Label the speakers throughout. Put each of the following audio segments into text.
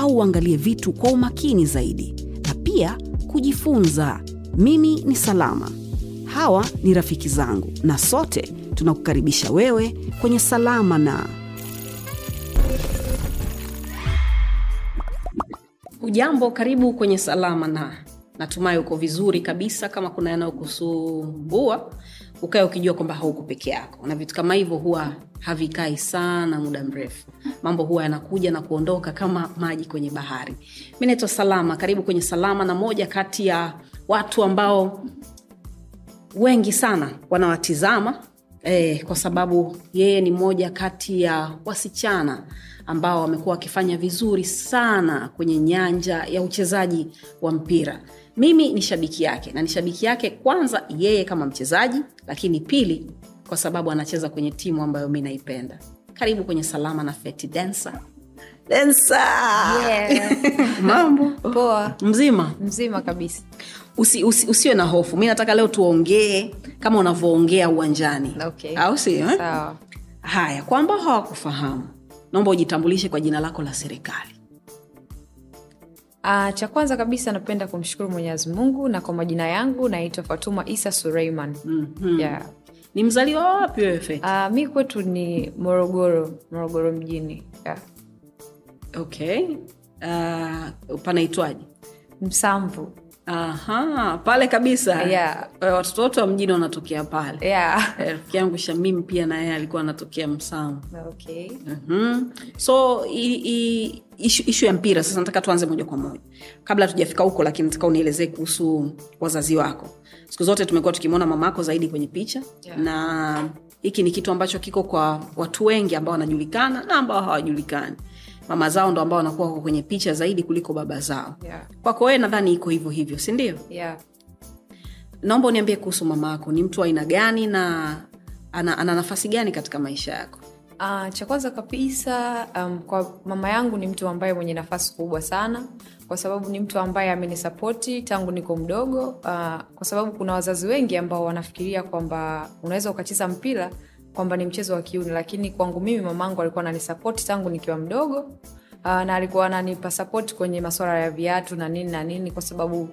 Speaker 1: au uangalie vitu kwa umakini zaidi, na pia kujifunza. Mimi ni Salama, hawa ni rafiki zangu, na sote tunakukaribisha wewe kwenye Salama na Ujambo, karibu kwenye Salama na natumai uko vizuri kabisa. Kama kuna yanayokusumbua ukae ukijua kwamba hauko peke yako, na vitu kama hivyo huwa havikai sana muda mrefu. Mambo huwa yanakuja na kuondoka kama maji kwenye bahari. Mi naitwa Salama, karibu kwenye Salama na moja kati ya watu ambao wengi sana wanawatizama eh, kwa sababu yeye ni moja kati ya wasichana ambao wamekuwa wakifanya vizuri sana kwenye nyanja ya uchezaji wa mpira. Mimi ni shabiki yake na ni shabiki yake kwanza yeye kama mchezaji, lakini pili kwa sababu anacheza kwenye timu ambayo mi naipenda. Karibu kwenye Salama na Feti Densa. Densa,
Speaker 2: Yeah.
Speaker 1: mambo
Speaker 2: Poa,
Speaker 1: mzima?
Speaker 2: mzima kabisa.
Speaker 1: Usi, usi, usiwe na hofu. Mi nataka leo tuongee kama unavyoongea uwanjani,
Speaker 2: Okay.
Speaker 1: au sio? eh? Haya, kwa ambao hawakufahamu, naomba ujitambulishe kwa jina lako la serikali.
Speaker 2: Uh, cha kwanza kabisa napenda kumshukuru Mwenyezi Mungu na kwa majina yangu naitwa Fatuma Isa Suleiman.
Speaker 1: Mhm.
Speaker 2: Yeah.
Speaker 1: Ni mzaliwa wapi wewe Feti?
Speaker 2: Uh, mi kwetu ni Morogoro, Morogoro mjini. Yeah.
Speaker 1: Okay. Uh, panaitwaje?
Speaker 2: Msamvu.
Speaker 1: Aha, pale kabisa.
Speaker 2: Yeah.
Speaker 1: Eh, Watoto wote wa mjini wanatokea pale.
Speaker 2: Yeah.
Speaker 1: Rafiki yangu Shamim pia na yeye alikuwa anatokea Msamu.
Speaker 2: Okay.
Speaker 1: Mhm. So i, i, ishu, ishu ya mpira sasa, nataka tuanze moja kwa moja, kabla tujafika huko, lakini nataka unielezee kuhusu wazazi wako. Siku zote tumekuwa tukimwona mamako zaidi kwenye picha
Speaker 2: Yeah.
Speaker 1: na hiki ni kitu ambacho kiko kwa watu wengi ambao wanajulikana na ambao hawajulikani. Mama zao ndo ambao wanakuwa wako kwenye picha zaidi kuliko baba zao.
Speaker 2: Yeah.
Speaker 1: Kwako wewe nadhani iko hivyo hivyo, sindio?
Speaker 2: Yeah.
Speaker 1: Naomba uniambie kuhusu mama yako, ni mtu aina gani na ana, ana nafasi gani katika maisha yako?
Speaker 2: Uh, cha kwanza kabisa um, kwa mama yangu ni mtu ambaye mwenye nafasi kubwa sana kwa sababu ni mtu ambaye amenisapoti tangu niko mdogo uh, kwa sababu kuna wazazi wengi ambao wanafikiria kwamba unaweza ukacheza mpira kwamba ni mchezo wa kiuni lakini kwangu mimi mamangu alikuwa ananisapoti tangu nikiwa mdogo. Uh, na alikuwa ananipa sapoti kwenye masuala ya viatu na nini na nini kwa sababu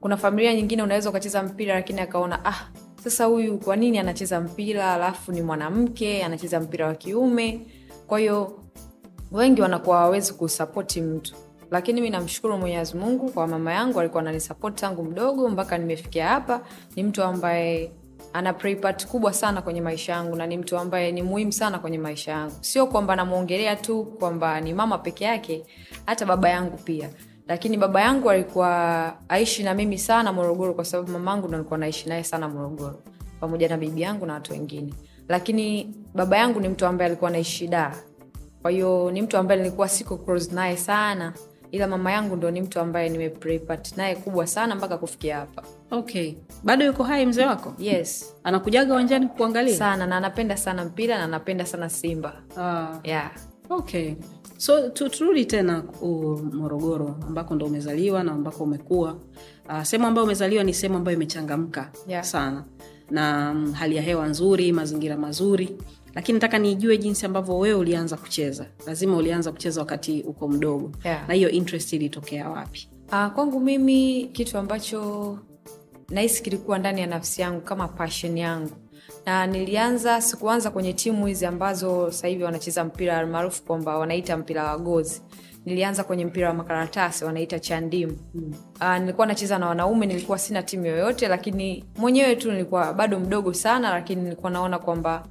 Speaker 2: kuna familia nyingine unaweza ukacheza mpira lakini akaona ah sasa huyu kwa nini anacheza mpira alafu ni mwanamke anacheza mpira wa kiume? Kwa hiyo wengi wanakuwa hawawezi kusapoti mtu. Lakini mi namshukuru mwenyezi mungu kwa mama yangu alikuwa ananisapoti tangu mdogo mpaka nimefikia hapa. Ni mtu ambaye ana play kubwa sana kwenye maisha yangu na ni mtu ambaye ni muhimu sana kwenye maisha yangu. Sio kwamba namwongelea tu kwamba ni mama peke yake hata baba yangu pia. Lakini baba yangu alikuwa aishi na mimi sana morogoro kwa sababu mamangu ndo naishi naye sana morogoro pamoja na bibi yangu na watu wengine. Lakini baba yangu ni mtu ambaye alikuwa naishi daa kwa hiyo ni mtu ambaye nilikuwa siko naye sana ila mama yangu ndo ni mtu ambaye nimeplay naye kubwa sana mpaka kufikia hapa
Speaker 1: Okay, bado yuko hai mzee wako?
Speaker 2: yes
Speaker 1: Anakujaga uwanjani kuangalia?
Speaker 2: sana na anapenda sana mpira na anapenda sana simba
Speaker 1: Ah,
Speaker 2: yeah.
Speaker 1: okay. So turudi tena Morogoro ambako ndo umezaliwa na ambako umekuwa. Uh, sehemu ambayo umezaliwa ni sehemu ambayo imechangamka
Speaker 2: Yeah.
Speaker 1: sana na mm, hali ya hewa nzuri, mazingira mazuri, lakini nataka nijue jinsi ambavyo wewe ulianza kucheza. Lazima ulianza kucheza wakati uko mdogo
Speaker 2: Yeah.
Speaker 1: na hiyo interest ilitokea wapi?
Speaker 2: Uh, kwangu mimi kitu ambacho nahisi kilikuwa ndani ya nafsi yangu kama passion yangu na nilianza sikuanza kwenye timu hizi ambazo sasa hivi wanacheza mpira almaarufu kwamba wanaita mpira wa gozi nilianza kwenye mpira wa makaratasi wanaita chandimu mm. uh, nilikuwa nacheza na wanaume nilikuwa sina timu yoyote lakini mwenyewe tu nilikuwa bado mdogo sana lakini nilikuwa naona kwamba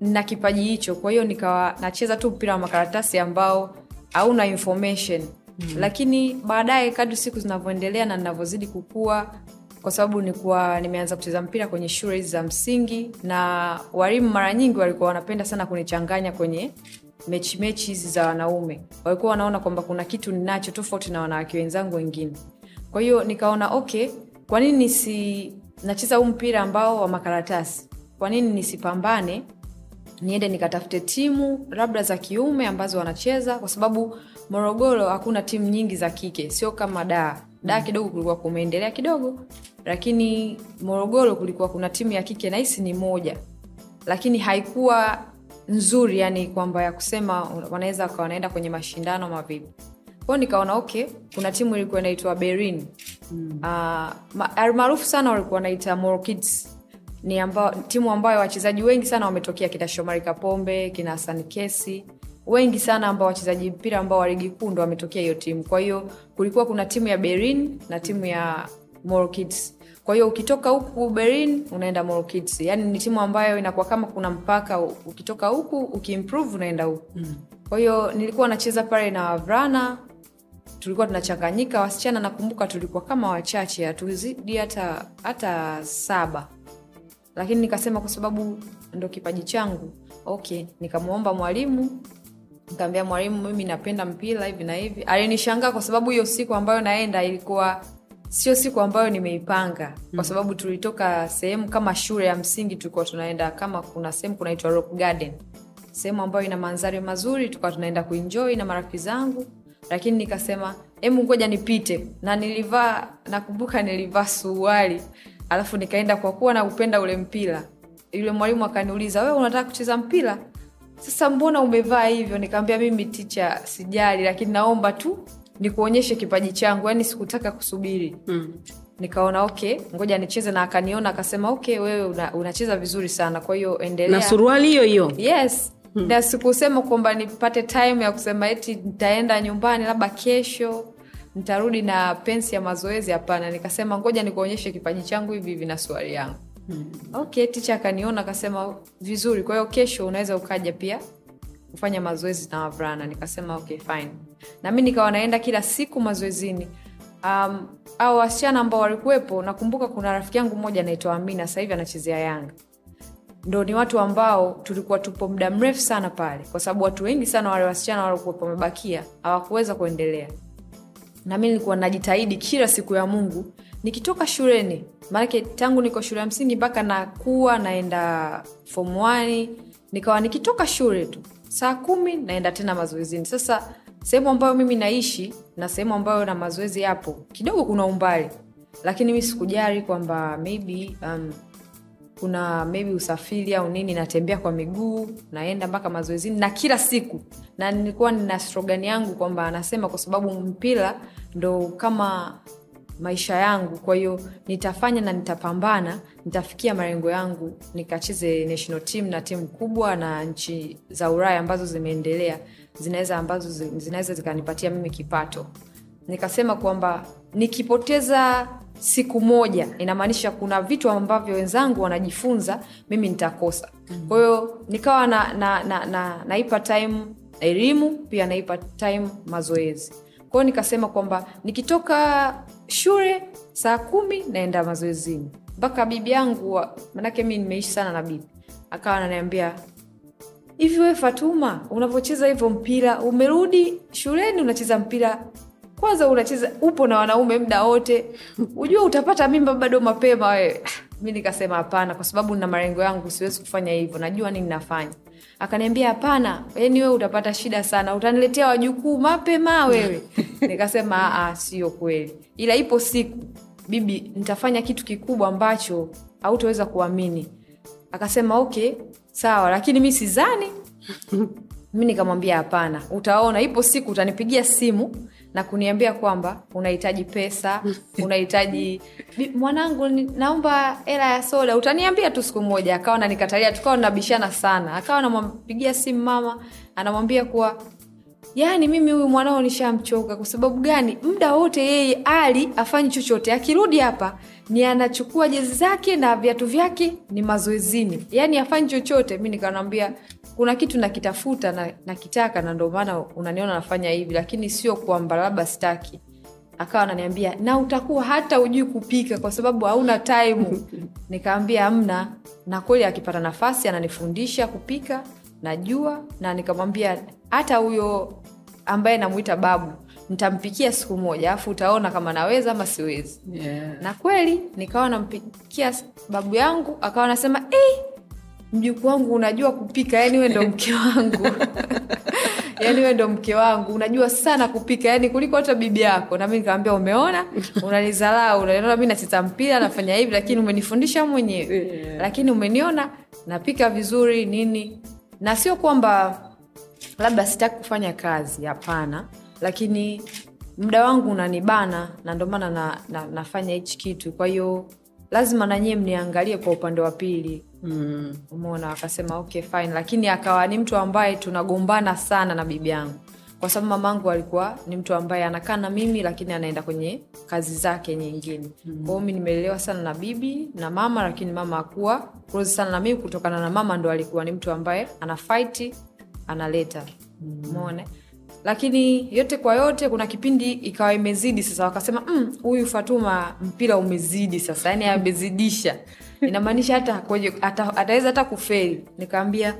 Speaker 2: na kipaji hicho. Kwa hiyo nikawa nacheza tu mpira wa makaratasi ambao hauna information. Mm. lakini baadaye kadri siku zinavyoendelea na ninavyozidi kukua kwa sababu nikuwa nimeanza kucheza mpira kwenye shule hizi za msingi na walimu mara nyingi walikuwa wanapenda sana kunichanganya kwenye mechi mechi hizi za wanaume. Walikuwa wanaona kwamba kuna kitu ninacho tofauti na wanawake wenzangu wengine. Kwa hiyo nikaona okay kwa nini nisi nacheza huu mpira ambao wa makaratasi? Kwa nini nisipambane niende nikatafute timu labda za kiume ambazo wanacheza kwa sababu morogoro hakuna timu nyingi za kike. Sio kama daa daa kidogo kulikuwa kumeendelea kidogo lakini morogoro kulikuwa kuna timu ya kike nahisi ni moja. Lakini haikuwa nzuri yani kwamba ya kusema wanaweza wakawa wanaenda kwenye mashindano mavipi. Kwao nikaona okay kuna timu ilikuwa inaitwa berin. Mm. uh, maarufu sana walikuwa wanaita Moro Kids ni amba, timu ambayo wachezaji wengi sana wametokea kina shomari kapombe kina hasani kesi wengi sana ambao wachezaji mpira ambao wa ligi kuu ndo wametokea hiyo timu. Kwa hiyo kulikuwa kuna timu ya berin na timu ya Moro Kids. Kwa hiyo ukitoka huku berin unaenda Moro Kids. Yani ni timu ambayo inakuwa kama kuna mpaka ukitoka huku ukiimprove unaenda huku. Mm. kwa hiyo nilikuwa nacheza pale na wavulana tulikuwa tunachanganyika wasichana nakumbuka tulikuwa kama wachache hatuzidi hata hata saba lakini nikasema kwa sababu ndo kipaji changu. Okay nikamwomba mwalimu. Nikaambia mwalimu mimi napenda mpira hivi na hivi. Alinishangaa kwa sababu hiyo siku ambayo naenda ilikuwa sio siku ambayo nimeipanga. Kwa sababu tulitoka sehemu kama shule ya msingi tulikuwa tunaenda kama kuna sehemu kunaitwa rock garden. Sehemu ambayo ina mandhari mazuri tukawa tunaenda kuenjoy na marafiki zangu. Lakini nikasema hemu ngoja nipite. Na nilivaa nakumbuka nilivaa suruali alafu nikaenda kwa kuwa na upenda ule mpira. Yule mwalimu akaniuliza wewe unataka kucheza mpira? Sasa mbona umevaa hivyo? Nikaambia mimi ticha sijali lakini naomba tu nikuonyeshe kipaji changu. Yani sikutaka kusubiri.
Speaker 1: Mm.
Speaker 2: nikaona okay ngoja nicheze. Na akaniona akasema okay wewe una, unacheza vizuri sana kwa hiyo endelea.
Speaker 1: Na suruali hiyo hiyo?
Speaker 2: Yes. Hmm. na sikusema kwamba nipate time ya kusema eti nitaenda nyumbani labda kesho nitarudi na pensi ya mazoezi? Hapana nikasema ngoja nikuonyeshe kipaji changu hivi hivi na swali yangu. Hmm. okay ticha akaniona akasema vizuri kwa hiyo kesho unaweza ukaja pia kufanya mazoezi na wavulana. Nikasema okay fine. Na mi nikawa naenda kila siku mazoezini. Um, au wasichana ambao walikuwepo nakumbuka kuna rafiki yangu mmoja anaitwa amina sasa hivi anachezea yanga. Ndo ni watu ambao tulikuwa tupo muda mrefu sana pale kwa sababu watu wengi sana wale wasichana waliokuwepo wamebakia hawakuweza kuendelea na mi nilikuwa najitahidi kila siku ya mungu. Nikitoka shuleni maanake tangu niko shule ya msingi mpaka nakuwa naenda fom nikawa nikitoka shule tu saa kumi naenda tena mazoezini. Sasa sehemu ambayo mimi naishi na sehemu ambayo na mazoezi yapo kidogo kuna umbali. Lakini mi sikujari kwamba maybe um, kuna maybe usafiri au nini natembea kwa miguu naenda mpaka mazoezini na kila siku. Na nilikuwa nina strogani yangu kwamba anasema kwa sababu mpira ndo kama maisha yangu. Kwa hiyo nitafanya na nitapambana nitafikia malengo yangu nikacheze national team na timu kubwa na nchi za ulaya ambazo zimeendelea zinaweza ambazo zinaweza zikanipatia mimi kipato. Nikasema kwamba nikipoteza siku moja. Inamaanisha kuna vitu ambavyo wenzangu wanajifunza mimi nitakosa. Kwa hiyo nikawa na, na, na, na, naipa time elimu pia naipa time mazoezi. Kwao nikasema kwamba nikitoka shule saa kumi naenda mazoezini. Mpaka bibi yangu manake mi nimeishi sana na bibi. Akawa ananiambia hivi we fatuma unavyocheza hivyo mpira umerudi shuleni unacheza mpira kwanza unacheza upo na wanaume muda wote. Ujua utapata mimba bado mapema wewe mi nikasema hapana kwa sababu na malengo yangu siwezi kufanya hivyo najua nini nafanya. Akaniambia hapana yani wewe utapata shida sana utaniletea wajukuu mapema wewe. Nikasema "Ah, ah, sio kweli. Ila ipo siku bibi nitafanya kitu kikubwa ambacho hautaweza kuamini. Akasema okay sawa lakini mi sizani mi nikamwambia hapana utaona ipo siku utanipigia simu na kuniambia kwamba unahitaji pesa unahitaji mwanangu naomba hela ya soda. Utaniambia tu siku moja akawa nanikatalia tukawa nabishana sana. Akawa nampigia simu mama anamwambia kuwa yaani mimi huyu mwanao nishamchoka kwa sababu gani? Muda wote yeye ali afanyi chochote. Akirudi hapa ni anachukua jezi zake na viatu vyake ni mazoezini. Yaani afanyi chochote. Mi nikanambia kuna kitu nakitafuta na nakitaka na ndio maana unaniona nafanya hivi lakini sio kwamba labda sitaki. Akawa ananiambia na utakuwa hata ujui kupika kwa sababu hauna taimu nikaambia amna na kweli akipata nafasi ananifundisha kupika najua na nikamwambia hata huyo ambaye namwita babu nitampikia siku moja alafu utaona kama naweza ama siwezi.
Speaker 1: Yeah.
Speaker 2: na kweli nikawa nampikia babu yangu akawa anasema eh, mjukuu wangu unajua kupika yani we ndo mke wangu. Yani we ndo mke wangu unajua sana kupika yani kuliko hata bibi yako. Nami nikawambia umeona? Unanizalau. Unaniona mi nacheza mpira nafanya hivi lakini umenifundisha mwenyewe.
Speaker 1: Yeah.
Speaker 2: lakini umeniona napika vizuri nini. Na sio kwamba labda sitaki kufanya kazi hapana. Lakini muda wangu unanibana na ndio maana na, na, nafanya hichi kitu. Kwa hiyo lazima nanyie mniangalie kwa upande wa pili
Speaker 1: mm.
Speaker 2: umeona akasema okay fine. Lakini akawa ni mtu ambaye tunagombana sana na bibi yangu. Kwa sababu mamangu alikuwa ni mtu ambaye anakaa na mimi lakini anaenda kwenye kazi zake nyingine. Mm. kwao mi nimelelewa sana na bibi na mama lakini mama akuwa close sana na mimi kutokana na mama ndo alikuwa ni mtu ambaye ana fight analeta. Umeona? Lakini yote kwa yote kuna kipindi ikawa imezidi sasa. Wakasema "Mm, huyu fatuma mpira umezidi sasa. Yani amezidisha inamaanisha hata ataweza hata kuferi nikaambia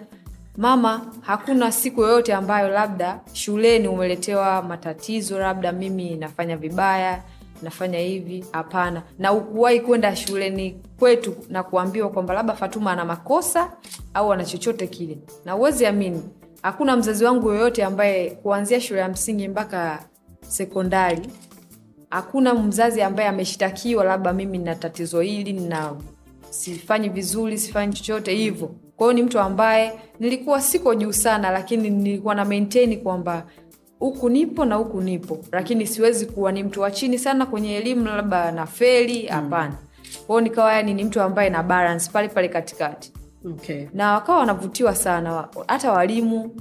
Speaker 2: mama hakuna siku yoyote ambayo labda shuleni umeletewa matatizo labda mimi nafanya vibaya nafanya hivi. Hapana. Na ukuwahi kwenda shuleni kwetu na kuambiwa kwamba labda fatuma ana makosa au ana chochote kile. Na uwezi amini hakuna mzazi wangu yoyote ambaye kuanzia shule ya msingi mpaka sekondari hakuna mzazi ambaye ameshtakiwa labda mimi nina tatizo hili na sifanyi vizuri sifanyi chochote hivyo. Kwahiyo ni mtu ambaye nilikuwa siko juu sana lakini nilikuwa na maintain kwamba huku nipo na huku nipo lakini siwezi kuwa ni mtu wa chini sana kwenye elimu labda na feli hapana. Kwao nikawa yani ni mtu ambaye na balance pale pale katikati.
Speaker 1: Okay.
Speaker 2: na wakawa wanavutiwa sana hata walimu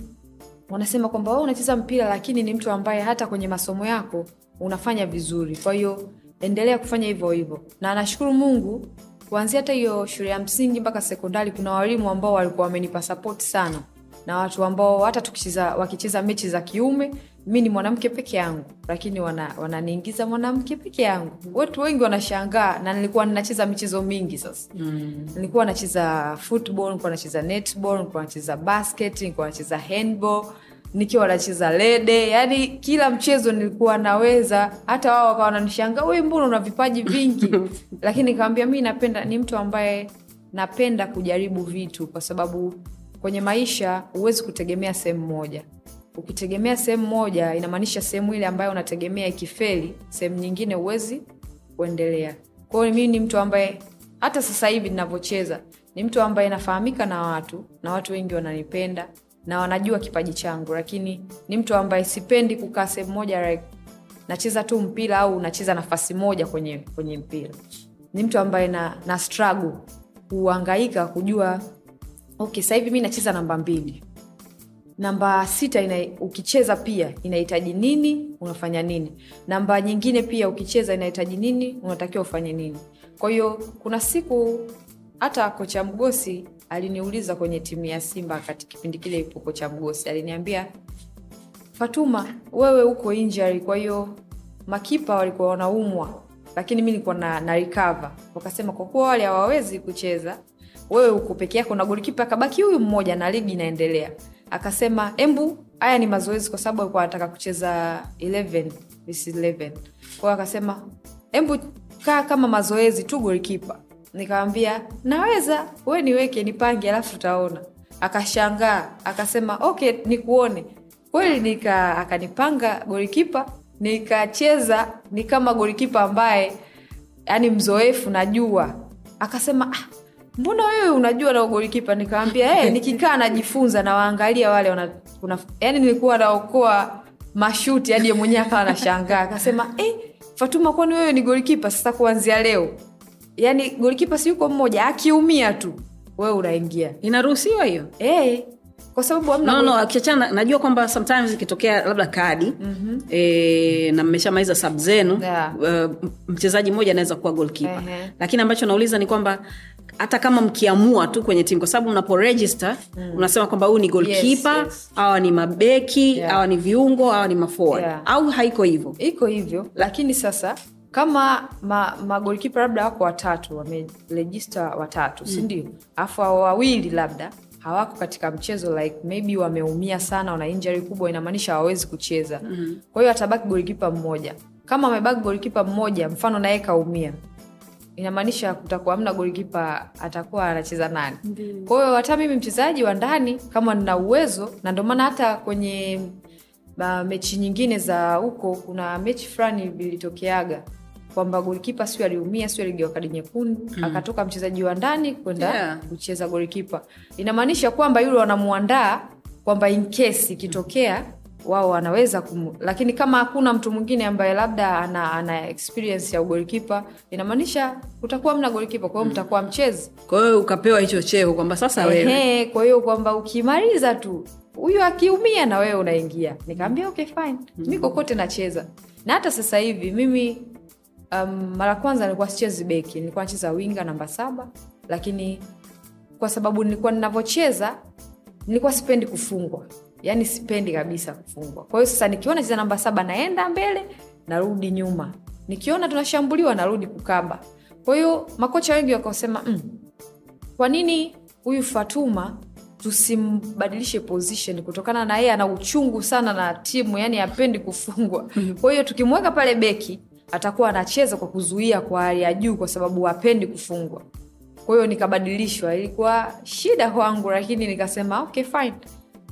Speaker 2: wanasema kwamba wewe unacheza mpira lakini ni mtu ambaye hata kwenye masomo yako unafanya vizuri. Kwa hiyo endelea kufanya hivyo hivyo. Na nashukuru mungu kuanzia hata hiyo shule ya msingi mpaka sekondari kuna walimu ambao walikuwa wamenipa sapoti sana. Na watu ambao hata tukicheza wakicheza mechi za kiume mi ni mwanamke peke yangu lakini wana- wananiingiza mwanamke peke yangu. Watu wengi wanashangaa na nilikuwa ninacheza michezo mingi sasa.
Speaker 1: Mm.
Speaker 2: nilikuwa nacheza football nilikuwa nacheza netball nilikuwa nacheza basket nilikuwa nacheza handball nikiwa nacheza lede. Yani kila mchezo nilikuwa naweza hata wao wakawa wananishangaa we mbona una vipaji vingi? Lakini nikawambia mi napenda ni mtu ambaye napenda kujaribu vitu kwa sababu kwenye maisha huwezi kutegemea sehemu moja. Ukitegemea sehemu moja inamaanisha sehemu ile ambayo unategemea ikifeli sehemu nyingine huwezi kuendelea. Kwao mimi ni mtu ambaye hata sasa hivi ninavyocheza ni mtu ambaye nafahamika na watu na watu wengi wananipenda na wanajua kipaji changu lakini ni mtu ambaye sipendi kukaa sehemu moja like, nacheza tu mpira au nacheza nafasi moja kwenye kwenye mpira. Ni mtu ambaye na, na struggle kuangaika kujua okay sasa mi nacheza namba mbili. Namba sita ina, ukicheza pia inahitaji nini unafanya nini. Namba nyingine pia ukicheza inahitaji nini unatakiwa ufanye nini. Kwa hiyo kuna siku hata kocha mgosi aliniuliza kwenye timu ya simba kati kipindi kile ipo kocha mgosi aliniambia fatuma wewe uko injury. Kwa hiyo makipa walikuwa wanaumwa lakini mi nilikuwa na, na wakasema kwa kuwa wale hawawezi kucheza wewe uko peke yako na golikipa akabaki huyu mmoja na ligi inaendelea. Akasema embu haya ni mazoezi kwa sababu alikuwa anataka kucheza 11 this 11 kwao akasema embu kaa kama mazoezi tu golikipa nikawambia naweza we niweke nipange alafu tutaona. akashangaa akasema okay nikuone. Kweli nika akanipanga golikipa nikacheza ni kama golikipa ambaye yani mzoefu najua. Akasema ah, mbona wewe unajua na ugolikipa nikawambia hey, nikikaa najifunza nawaangalia wale wana, kuna, yani nilikuwa naokoa mashuti hadi yeye mwenyewe akawa anashangaa. Akasema eh, fatuma kwani wewe ni golikipa sasa kuanzia leo yani golikipa si yuko mmoja akiumia tu wewe unaingia
Speaker 1: inaruhusiwa hiyo
Speaker 2: eh, kwa sababu
Speaker 1: no, no, akiachana najua kwamba sometimes ikitokea labda kadi mm-hmm. e, na mmeshamaliza sab zenu
Speaker 2: Yeah.
Speaker 1: uh, mchezaji mmoja anaweza kuwa golkipa
Speaker 2: Ehe.
Speaker 1: lakini ambacho nauliza ni kwamba hata kama mkiamua tu kwenye timu kwa sababu mnapo register mm. unasema kwamba huyu ni golkipa
Speaker 2: Yes, yes.
Speaker 1: awa ni mabeki
Speaker 2: Yeah.
Speaker 1: awa ni viungo awa ni maforward
Speaker 2: Yeah.
Speaker 1: au haiko hivyo
Speaker 2: iko hivyo lakini sasa kama ma, magolikipa labda wako watatu wamerejista watatu mm. sindio afu ao wawili labda hawako katika mchezo like maybe wameumia sana wana injari kubwa inamaanisha hawawezi kucheza. Mm-hmm. kwa hiyo atabaki golikipa mmoja. Kama amebaki golikipa mmoja mfano naye kaumia inamaanisha kutakuwa amna golikipa atakuwa anacheza nani? Kwa hiyo hata mimi mchezaji wa ndani kama nina uwezo na ndio maana hata kwenye mechi nyingine za huko kuna mechi fulani vilitokeaga kwamba golikipa sio aliumia sio aligewa kadi nyekundu mm. akatoka mchezaji wa ndani kwenda
Speaker 1: Yeah.
Speaker 2: kucheza golikipa inamaanisha kwamba yule wanamuandaa kwamba inkesi ikitokea wao wanaweza kum... lakini kama hakuna mtu mwingine ambaye labda ana, ana experience ya ugolikipa inamaanisha utakuwa mna golikipa kwa hiyo mtakuwa mchezi.
Speaker 1: Kwa hiyo ukapewa hicho cheo kwamba sasa wewe.
Speaker 2: Kwa hiyo kwamba ukimaliza tu huyu akiumia na wewe unaingia. Nikaambia okay fine. Mi kokote nacheza. Na hata sasa hivi mimi um, mara kwanza nilikuwa sichezi beki nilikuwa nacheza winga namba saba lakini kwa sababu nilikuwa ninavyocheza nilikuwa sipendi kufungwa. Yaani sipendi kabisa kufungwa. Kwa hiyo sasa nikiona cheza namba saba naenda mbele narudi nyuma. Nikiona tunashambuliwa narudi kukaba. Kwa hiyo makocha wengi wakasema mm, kwa nini huyu fatuma tusimbadilishe position kutokana na yeye ana uchungu sana na timu yani apendi kufungwa? Kwa hiyo tukimweka pale beki atakuwa anacheza kwa kuzuia kwa hali ya juu kwa sababu hapendi kufungwa. Kwa hiyo nikabadilishwa ilikuwa shida kwangu lakini nikasema okay fine.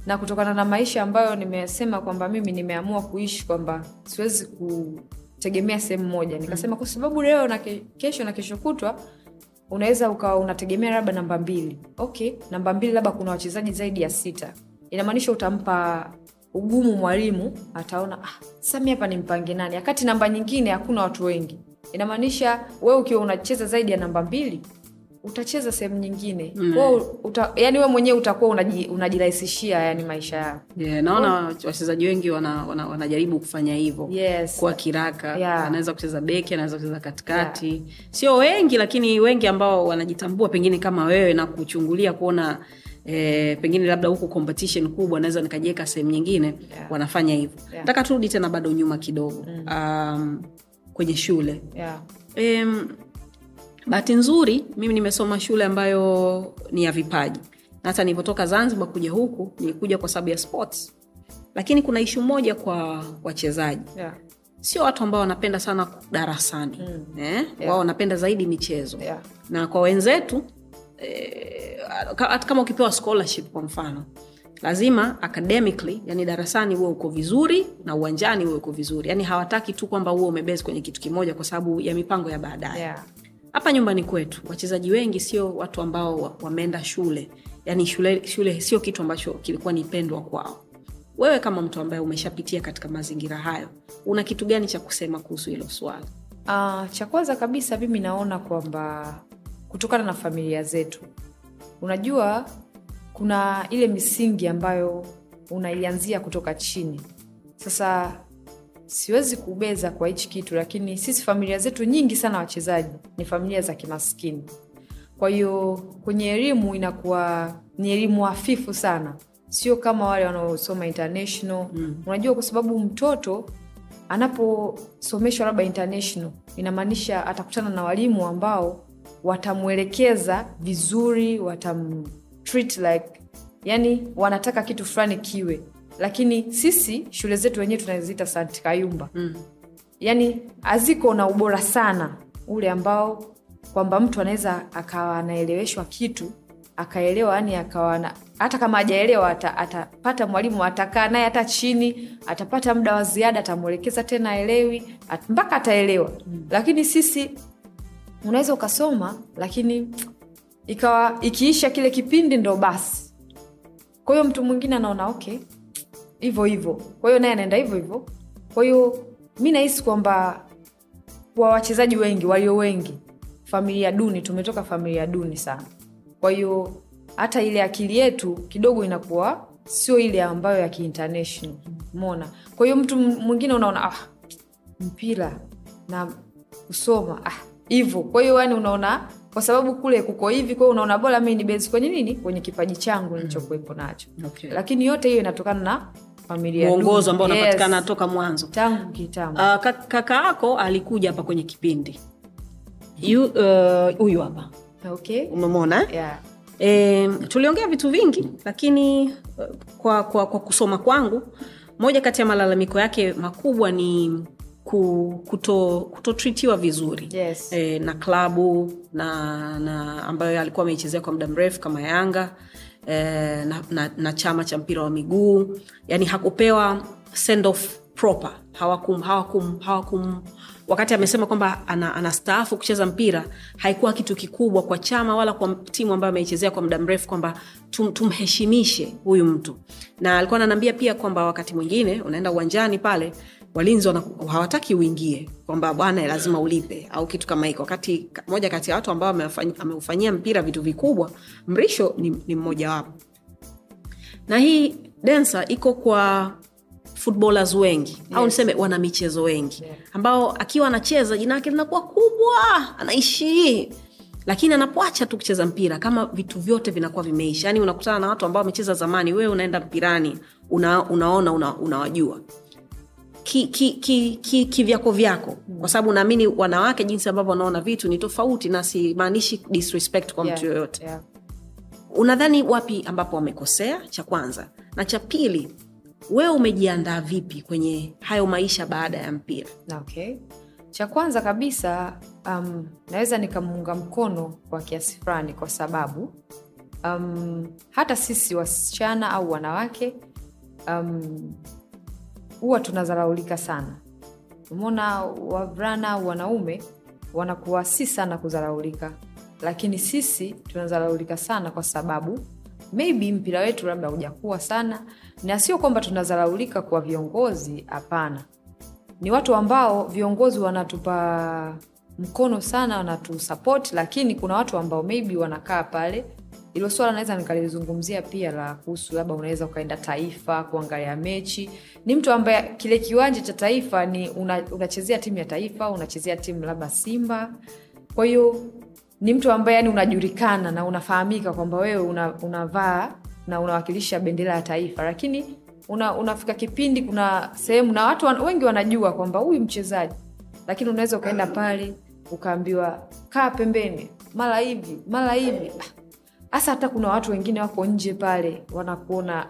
Speaker 2: Na kutokana na maisha ambayo nimesema kwamba mimi nimeamua kuishi kwamba siwezi kutegemea sehemu moja. Nikasema kwa sababu leo na ke, kesho na kesho kutwa unaweza ukawa unategemea labda namba mbili. Okay namba mbili labda kuna wachezaji zaidi ya sita. Inamaanisha utampa ugumu mwalimu ataona ah, sami mi hapa nimpange nani? Wakati namba nyingine hakuna watu wengi. Inamaanisha wewe ukiwa unacheza zaidi ya namba mbili utacheza sehemu nyingine mm. uta, yani we mwenyewe utakuwa unaji, unajirahisishia yani maisha yako
Speaker 1: yeah, naona wachezaji wengi wanajaribu wana, wana, wana kufanya hivyo
Speaker 2: Yes.
Speaker 1: kuwa kiraka
Speaker 2: Yeah.
Speaker 1: anaweza kucheza beki anaweza kucheza katikati sio wengi lakini wengi ambao wanajitambua pengine kama wewe na kuchungulia kuona eh, pengine labda huku competition kubwa naweza nikajiweka sehemu nyingine
Speaker 2: Yeah.
Speaker 1: wanafanya hivyo
Speaker 2: Yeah.
Speaker 1: nataka turudi tena bado nyuma kidogo um, kwenye shule
Speaker 2: yeah.
Speaker 1: Em, bahati nzuri mimi nimesoma shule ambayo ni ya vipaji na hata nilipotoka zanzibar kuja huku nilikuja kwa sababu ya sports lakini kuna ishu moja kwa wachezaji
Speaker 2: Yeah.
Speaker 1: sio watu ambao wanapenda sana darasani mm. eh? yeah. wao wanapenda zaidi michezo
Speaker 2: Yeah.
Speaker 1: na kwa wenzetu eh, kama ukipewa scholarship kwa mfano lazima academically yani darasani huwe uko vizuri na uwanjani huwe uko vizuri yani hawataki tu kwamba huwe umebezi kwenye kitu kimoja kwa sababu ya mipango ya baadaye
Speaker 2: Yeah.
Speaker 1: Hapa nyumbani kwetu wachezaji wengi sio watu ambao wameenda shule. Yani shule, shule sio kitu ambacho kilikuwa ni pendwa kwao. Wewe kama mtu ambaye umeshapitia katika mazingira hayo una kitu gani cha kusema kuhusu hilo swala?
Speaker 2: Uh, cha kwanza kabisa mimi naona kwamba kutokana na familia zetu unajua kuna ile misingi ambayo unaianzia kutoka chini. Sasa siwezi kubeza kwa hichi kitu lakini sisi familia zetu nyingi sana wachezaji ni familia za kimaskini. Kwa hiyo kwenye elimu inakuwa ni elimu hafifu sana. Sio kama wale wanaosoma international. Mm. unajua kwa sababu mtoto anaposomeshwa labda international inamaanisha atakutana na walimu ambao watamwelekeza vizuri watam treat like yani wanataka kitu fulani kiwe lakini sisi shule zetu wenyewe tunaziita St. Kayumba mm. yani haziko na ubora sana ule ambao kwamba mtu anaweza akawa anaeleweshwa kitu akaelewa yani akawa na, hata kama hajaelewa ata, atapata mwalimu atakaa naye hata chini atapata muda wa ziada atamwelekeza tena aelewi at, mpaka ataelewa mm. lakini sisi unaweza ukasoma lakini ikawa ikiisha kile kipindi ndo basi kwa hiyo mtu mwingine anaona okay hivyo hivyo. Kwa hiyo naye anaenda hivyo hivyo. Kwa hiyo mi nahisi kwamba kwa wachezaji wengi walio wengi familia duni tumetoka familia duni sana. Kwa hiyo hata ile akili yetu kidogo inakuwa sio ile ambayo ya kiinternational. Mona kwa hiyo mtu mwingine unaona ah, mpira na kusoma. Ah, hivyo. Kwa hiyo yani unaona kwa sababu kule kuko hivi kwao unaona bora mi ni bezi kwenye nini? Kwenye kipaji changu nilichokuwepo nacho.
Speaker 1: Okay.
Speaker 2: lakini yote hiyo inatokana na
Speaker 1: mwongozo ambao unapatikana
Speaker 2: Yes.
Speaker 1: toka mwanzo
Speaker 2: tangu kitambo
Speaker 1: uh, kaka yako alikuja hapa kwenye kipindi huyu uh, hapa
Speaker 2: okay
Speaker 1: umemwona eh?
Speaker 2: yeah.
Speaker 1: e, tuliongea vitu vingi lakini eh, kwa, kwa, kwa kusoma kwangu moja kati ya malalamiko yake makubwa ni kutotritiwa kuto vizuri
Speaker 2: Yes.
Speaker 1: e, na klabu na, na ambayo alikuwa ameichezea kwa muda mrefu kama yanga e, na, na, na chama cha mpira wa miguu. Yani hakupewa send off proper. Hawakum, hawakum, hawakum. Wakati amesema kwamba ana- anastaafu ana kucheza mpira haikuwa kitu kikubwa kwa chama wala kwa timu ambayo ameichezea kwa muda mrefu kwamba tum, tumheshimishe huyu mtu. Na alikuwa ananiambia pia kwamba wakati mwingine unaenda uwanjani pale walinzi hawataki uingie kwamba bwana lazima ulipe au kitu kama hiko wakati moja kati ya watu ambao ameufanyia mpira vitu vikubwa mrisho ni, ni mmojawapo na hii densa iko kwa footballers wengi yes. au niseme wana michezo wengi
Speaker 2: Yeah.
Speaker 1: ambao akiwa anacheza jina yake linakuwa kubwa anaishi lakini anapoacha tu kucheza mpira kama vitu vyote vinakuwa vimeisha yaani unakutana na watu ambao wamecheza zamani wewe unaenda mpirani una, unaona una, unawajua kivyako ki, ki, ki, kivyako vyako. Kwa sababu naamini wanawake jinsi ambavyo wanaona vitu ni tofauti na simaanishi disrespect kwa mtu yoyote.
Speaker 2: yeah.
Speaker 1: unadhani wapi ambapo wamekosea? Cha kwanza. Na cha pili wewe umejiandaa vipi kwenye hayo maisha baada ya mpira?
Speaker 2: Okay. Cha kwanza kabisa um, naweza nikamuunga mkono kwa kiasi fulani kwa sababu um, hata sisi wasichana au wanawake um, huwa tunazaraulika sana. Umeona wavulana au wanaume wanakuwa si sana kuzaraulika lakini sisi tunazaraulika sana kwa sababu maybe mpira wetu labda hujakuwa sana na sio kwamba tunazaraulika kwa viongozi hapana. Ni watu ambao viongozi wanatupa mkono sana wanatusapoti lakini kuna watu ambao maybe wanakaa pale ilo swala naweza nikalizungumzia pia la kuhusu labda unaweza ukaenda taifa kuangalia mechi. Ni mtu ambaye kile kiwanja cha taifa ni una, unachezea timu ya taifa unachezea timu labda simba. Kwa hiyo ni mtu ambaye yani unajulikana na unafahamika kwamba wewe una, unavaa na unawakilisha bendera ya taifa. Lakini una, unafika kipindi kuna sehemu na watu wan, wengi wanajua kwamba huyu mchezaji. Lakini unaweza ukaenda pale ukaambiwa kaa pembeni mara hivi mara hivi hasa hata kuna watu wengine wako nje pale wanakuona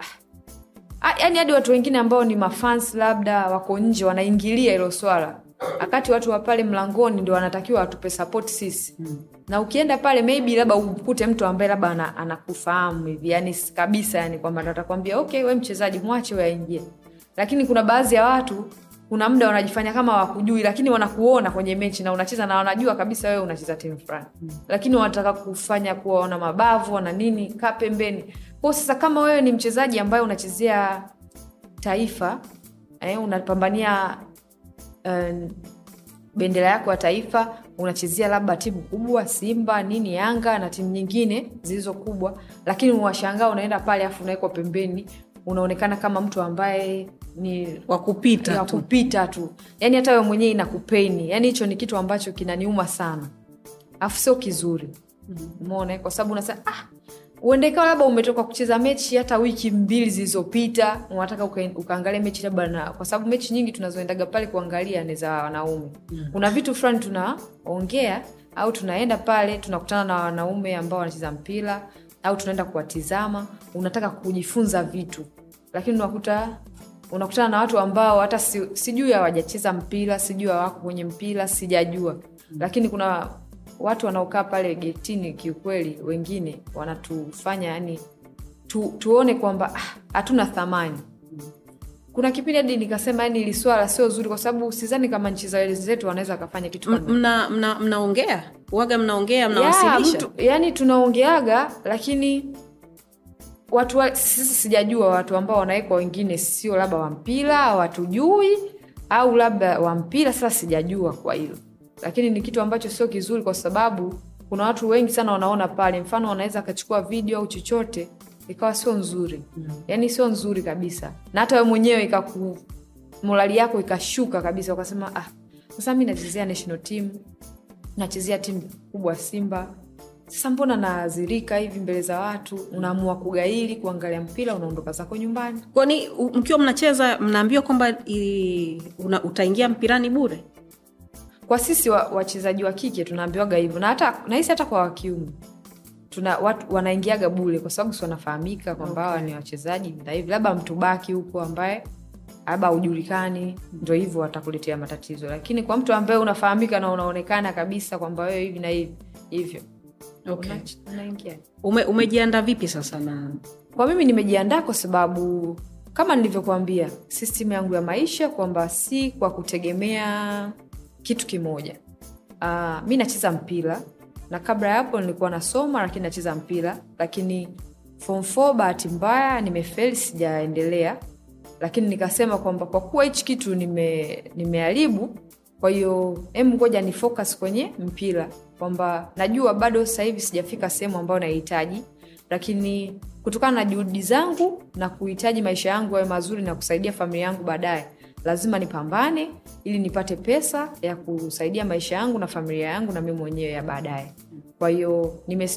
Speaker 2: ah, yaani hadi watu wengine ambao ni mafans labda wako nje wanaingilia hilo swala. Wakati watu wa pale mlangoni ndio wanatakiwa watupe sapoti sisi. Hmm. na ukienda pale maybe labda ukute mtu ambaye labda ana- anakufahamu hivi yani kabisa yani kwamba ndo atakwambia okay we mchezaji mwache aingie. Lakini kuna baadhi ya watu kuna muda wanajifanya kama wakujui lakini wanakuona kwenye mechi na unacheza na wanajua kabisa wewe unacheza timu fulani mm. lakini wanataka kufanya kuwa wana mabavu wana nini kaa pembeni kwao sasa kama wewe ni mchezaji ambaye unachezea taifa eh, unapambania um, bendera yako ya taifa unachezea labda timu kubwa simba nini yanga na timu nyingine zilizo kubwa lakini unashangaa unaenda pale afu unawekwa pembeni unaonekana kama mtu ambaye ni
Speaker 1: wakupita
Speaker 2: ya
Speaker 1: tu.
Speaker 2: kupita tu. Yani hata wewe mwenyewe inakupeni yani hicho ni kitu ambacho kinaniuma sana. Afu sio kizuri. Umeona? Kwa sababu unasema ah, uende labda umetoka kucheza mechi hata wiki mbili zilizopita unataka uka, ukaangalia mechi labda na kwa sababu mechi nyingi tunazoendaga pale kuangalia ni za wanaume. Mm. kuna vitu fulani tunaongea au tunaenda pale tunakutana na wanaume ambao wanacheza mpira au tunaenda kuwatizama. Unataka kujifunza vitu. Lakini unakuta unakutana na watu ambao hata si, sijui hawajacheza mpira sijui hawako kwenye mpira sijajua. Mm. lakini kuna watu wanaokaa pale getini kiukweli wengine wanatufanya yani tu, tuone kwamba ah, hatuna thamani. Kuna kipindi hadi nikasema yani ili swala sio zuri kwa sababu sizani kama nchi za wenzetu wanaweza wakafanya kitu
Speaker 1: mnaongea mna, mna waga mnaongea mnawasilisha?
Speaker 2: mtu, yani tunaongeaga lakini watu wa, sisi sijajua watu ambao wanawekwa wengine sio labda wa mpira hawatujui au labda wa mpira sasa sijajua kwa hilo. Lakini ni kitu ambacho sio kizuri kwa sababu kuna watu wengi sana wanaona pale. Mfano wanaweza akachukua video au chochote ikawa sio nzuri. Mm. yaani sio nzuri kabisa. Na hata we mwenyewe ikaku morali yako ikashuka kabisa ukasema ah sasa mi nachezea national team nachezea timu kubwa simba sasa mbona naazirika hivi mbele za watu? Unaamua kugaili kuangalia mpira unaondoka zako nyumbani.
Speaker 1: Kwani mkiwa mnacheza mnaambiwa kwamba utaingia mpirani bure?
Speaker 2: Kwa sisi wachezaji wa, kike tunaambiwaga hivyo na hata nahisi hata kwa wakiume tuna watu wanaingiaga bule kwa sababu si wanafahamika kwamba hawa ni wachezaji na hivi labda mtu baki huko ambaye labda haujulikani ndo hivyo watakuletea matatizo. Lakini kwa mtu ambaye unafahamika na unaonekana kabisa kwamba wewe hivi na hivi hivyo
Speaker 1: Okay.
Speaker 2: una-
Speaker 1: Ume, umejiandaa vipi sasa na
Speaker 2: kwa mimi nimejiandaa kwa sababu kama nilivyokuambia system yangu ya maisha kwamba si kwa kutegemea kitu kimoja. Uh, mi nacheza mpira na kabla ya hapo nilikuwa nasoma lakini nacheza mpira lakini form 4 bahati mbaya nimefeli sijaendelea. Lakini nikasema kwamba kwa kuwa hichi kitu nime nimeharibu kwa hiyo em ngoja ni focus kwenye mpira kwamba najua bado sasa hivi sijafika sehemu ambayo nahitaji lakini kutokana na juhudi zangu na kuhitaji maisha yangu yawe mazuri na kusaidia familia yangu baadaye lazima nipambane ili nipate pesa ya kusaidia maisha yangu na familia yangu na mimi mwenyewe ya baadaye. Kwa hiyo nime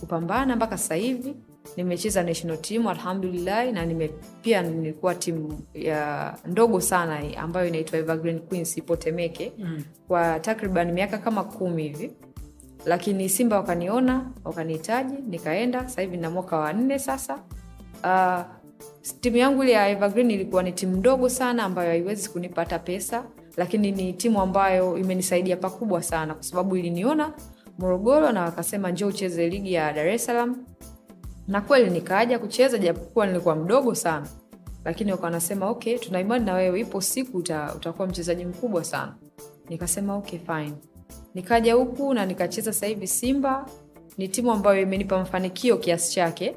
Speaker 2: kupambana mpaka sasa hivi nimecheza national team alhamdulillah na nime pia nilikuwa timu ya ndogo sana ambayo inaitwa Evergreen Queens ipo Temeke mm. kwa takriban miaka kama kumi hivi. Lakini simba wakaniona wakanihitaji nikaenda. Sasa hivi na mwaka wa nne sasa. Uh, timu yangu ile ya evergreen ilikuwa ni timu ndogo sana ambayo haiwezi kunipata pesa lakini ni timu ambayo imenisaidia pakubwa sana kwa sababu iliniona morogoro na wakasema njoo ucheze ligi ya dar es salaam na kweli nikaja kucheza japokuwa nilikuwa mdogo sana. Lakini wakawa nasema okay tuna na wewe ipo siku uta, utakuwa mchezaji mkubwa sana. Nikasema okay fine. Nikaja huku na nikacheza sasa simba. Ni timu ambayo imenipa mafanikio kiasi chake.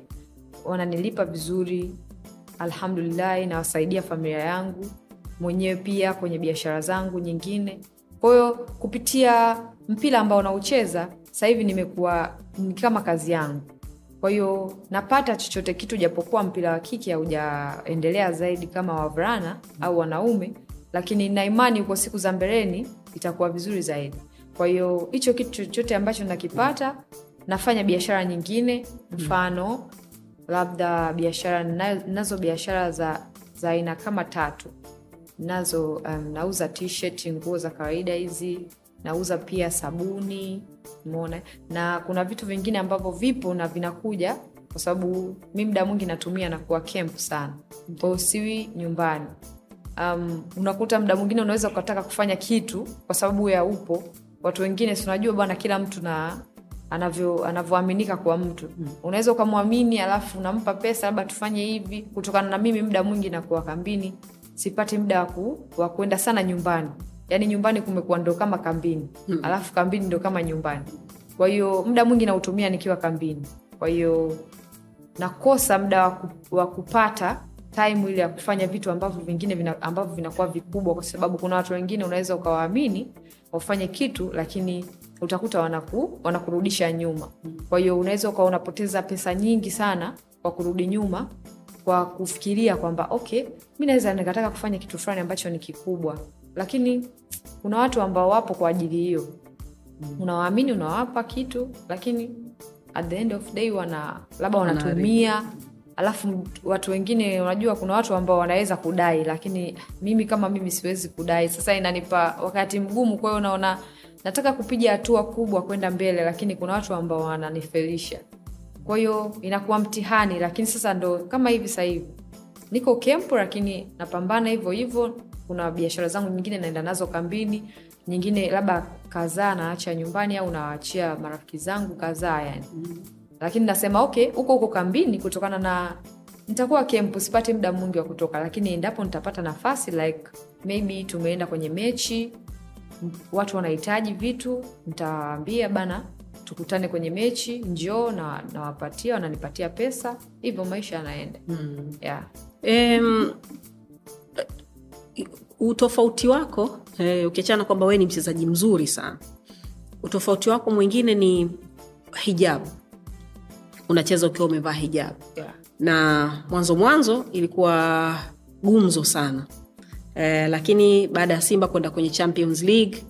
Speaker 2: Wananilipa vizuri. Alhamdulillahi nawasaidia familia yangu. Mwenyewe pia kwenye biashara zangu nyingine. Kwahiyo kupitia mpira ambao naucheza sahivi hivi nimekuwa kama kazi yangu kwa hiyo napata chochote kitu japokuwa mpira wa kike haujaendelea zaidi kama wavulana au wanaume lakini na imani huko siku za mbeleni itakuwa vizuri zaidi. Kwa hiyo hicho kitu chochote ambacho nakipata nafanya biashara nyingine mfano labda biashara nazo biashara za za aina kama tatu. Nazo um, nauza t-shirt nguo za kawaida hizi nauza pia sabuni umeona? Na kuna vitu vingine ambavyo vipo na vinakuja kwa sababu mi muda mwingi natumia na kuwa camp sana. Kwao siwi nyumbani. Um, unakuta muda mwingine unaweza ukataka kufanya kitu kwa sababu ya upo. Watu wengine sinajua bwana kila mtu na anavyo anavyoaminika kwa mtu. Mm. unaweza ukamwamini alafu unampa pesa labda tufanye hivi. Kutokana na mimi muda mwingi nakuwa kambini. Sipati muda wa kuenda sana nyumbani yaani nyumbani kumekuwa ndo kama kambini. Mm. alafu kambini ndo kama nyumbani. Kwa hiyo muda mwingi nautumia nikiwa kambini. Kwa hiyo nakosa muda wa kupata time ile ya kufanya vitu ambavyo vingine vina, ambavyo vinakuwa vikubwa kwa sababu kuna watu wengine unaweza ukawaamini wafanye kitu lakini utakuta wanaku, wanakurudisha nyuma. Kwa hiyo unaweza ukawa unapoteza pesa nyingi sana kwa kurudi nyuma kwa kufikiria kwamba okay mi naweza nikataka kufanya kitu fulani ambacho ni kikubwa lakini kuna watu ambao wapo kwa ajili hiyo. Unawaamini unawapa kitu lakini at the end of day wana labda wanatumia. alafu watu wengine unajua kuna watu ambao wanaweza kudai lakini mimi kama mimi siwezi kudai. Sasa inanipa wakati mgumu kwa hiyo unaona nataka kupiga hatua kubwa kwenda mbele lakini kuna watu ambao wananifelisha. Kwa hiyo inakuwa mtihani lakini sasa ndo kama hivi sahivi niko kempo lakini napambana hivyo hivyo kuna biashara zangu nyingine naenda nazo kambini nyingine labda kadhaa naacha nyumbani au nawaachia marafiki zangu kadhaa yani lakini nasema okay huko huko kambini kutokana na nitakuwa kempu sipati muda mwingi wa kutoka lakini endapo nitapata nafasi like maybe tumeenda kwenye mechi watu wanahitaji vitu nitawaambia bana tukutane kwenye mechi njoo na nawapatia wananipatia pesa hivyo maisha yanaenda mm. yeah.
Speaker 1: Em, utofauti wako eh, ukiachana kwamba wewe ni mchezaji mzuri sana. Utofauti wako mwingine ni hijabu. Unacheza ukiwa umevaa hijabu.
Speaker 2: Yeah.
Speaker 1: na mwanzo mwanzo ilikuwa gumzo sana. Eh, lakini baada ya simba kwenda kwenye champions league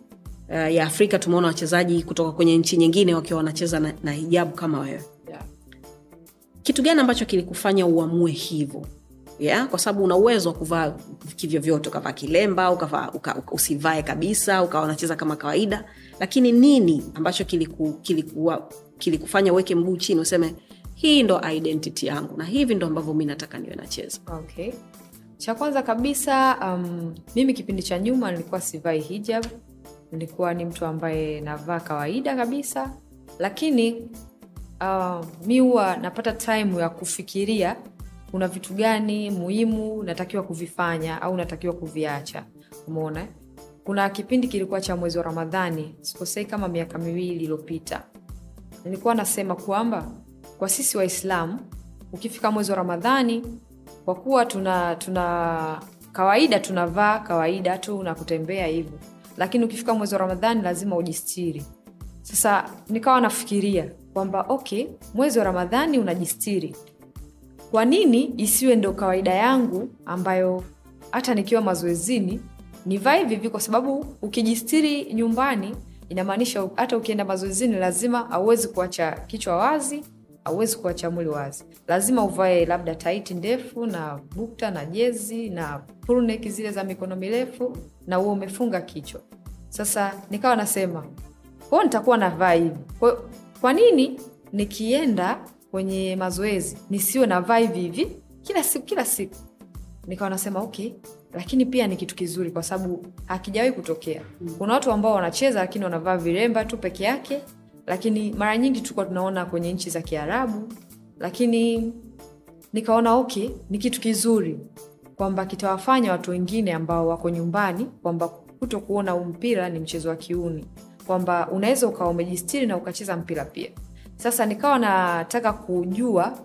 Speaker 1: eh, ya afrika tumeona wachezaji kutoka kwenye nchi nyingine wakiwa wanacheza na, na hijabu kama wewe.
Speaker 2: Yeah.
Speaker 1: kitu gani ambacho kilikufanya uamue hivyo yeah? kwa sababu una uwezo wa kuvaa kivyovyote ukavaa kilemba ukavaa, uka, usivae kabisa ukawa unacheza kama kawaida. Lakini nini ambacho kiliku, kilikuwa kilikufanya uweke mguu chini useme hii ndo identity yangu na hivi ndo ambavyo mi nataka niwe nacheza
Speaker 2: okay. Cha kwanza kabisa um, mimi kipindi cha nyuma nilikuwa sivai hijab. Nilikuwa ni mtu ambaye navaa kawaida kabisa. Lakini uh, mi huwa napata time ya kufikiria kuna vitu gani muhimu natakiwa kuvifanya au natakiwa kuviacha? Umeona? Kuna kipindi kilikuwa cha mwezi wa ramadhani sikosei kama miaka miwili iliyopita. Nilikuwa nasema kwamba kwa sisi waislamu ukifika mwezi wa ramadhani kwa kuwa tuna tuna kawaida tunavaa kawaida tu na kutembea hivyo. Lakini ukifika mwezi wa ramadhani lazima ujistiri. Sasa nikawa nafikiria kwamba okay mwezi wa ramadhani unajistiri kwa nini isiwe ndo kawaida yangu ambayo hata nikiwa mazoezini nivaa hivi hivi kwa sababu ukijistiri nyumbani inamaanisha hata ukienda mazoezini lazima auwezi kuacha kichwa wazi auwezi kuacha mwili wazi. Lazima uvae labda taiti ndefu na bukta na jezi na pulnek zile za mikono mirefu na huo umefunga kichwa. Sasa nikawa nasema kwao nitakuwa navaa hivi. Kwa nini nikienda kwenye mazoezi nisiwe navaa hivi hivi kila siku kila siku. Nikawa nasema okay. Lakini pia ni kitu kizuri kwa sababu hakijawahi kutokea. Kuna watu ambao wanacheza lakini wanavaa viremba tu peke yake. Lakini mara nyingi tulikuwa tunaona kwenye nchi za kiarabu. Lakini nikaona okay ni kitu kizuri kwamba kitawafanya watu wengine ambao wako nyumbani kwamba kuto kuona huu mpira ni mchezo wa kiuni. Kwamba unaweza ukawa umejistiri na ukacheza mpira pia sasa nikawa nataka kujua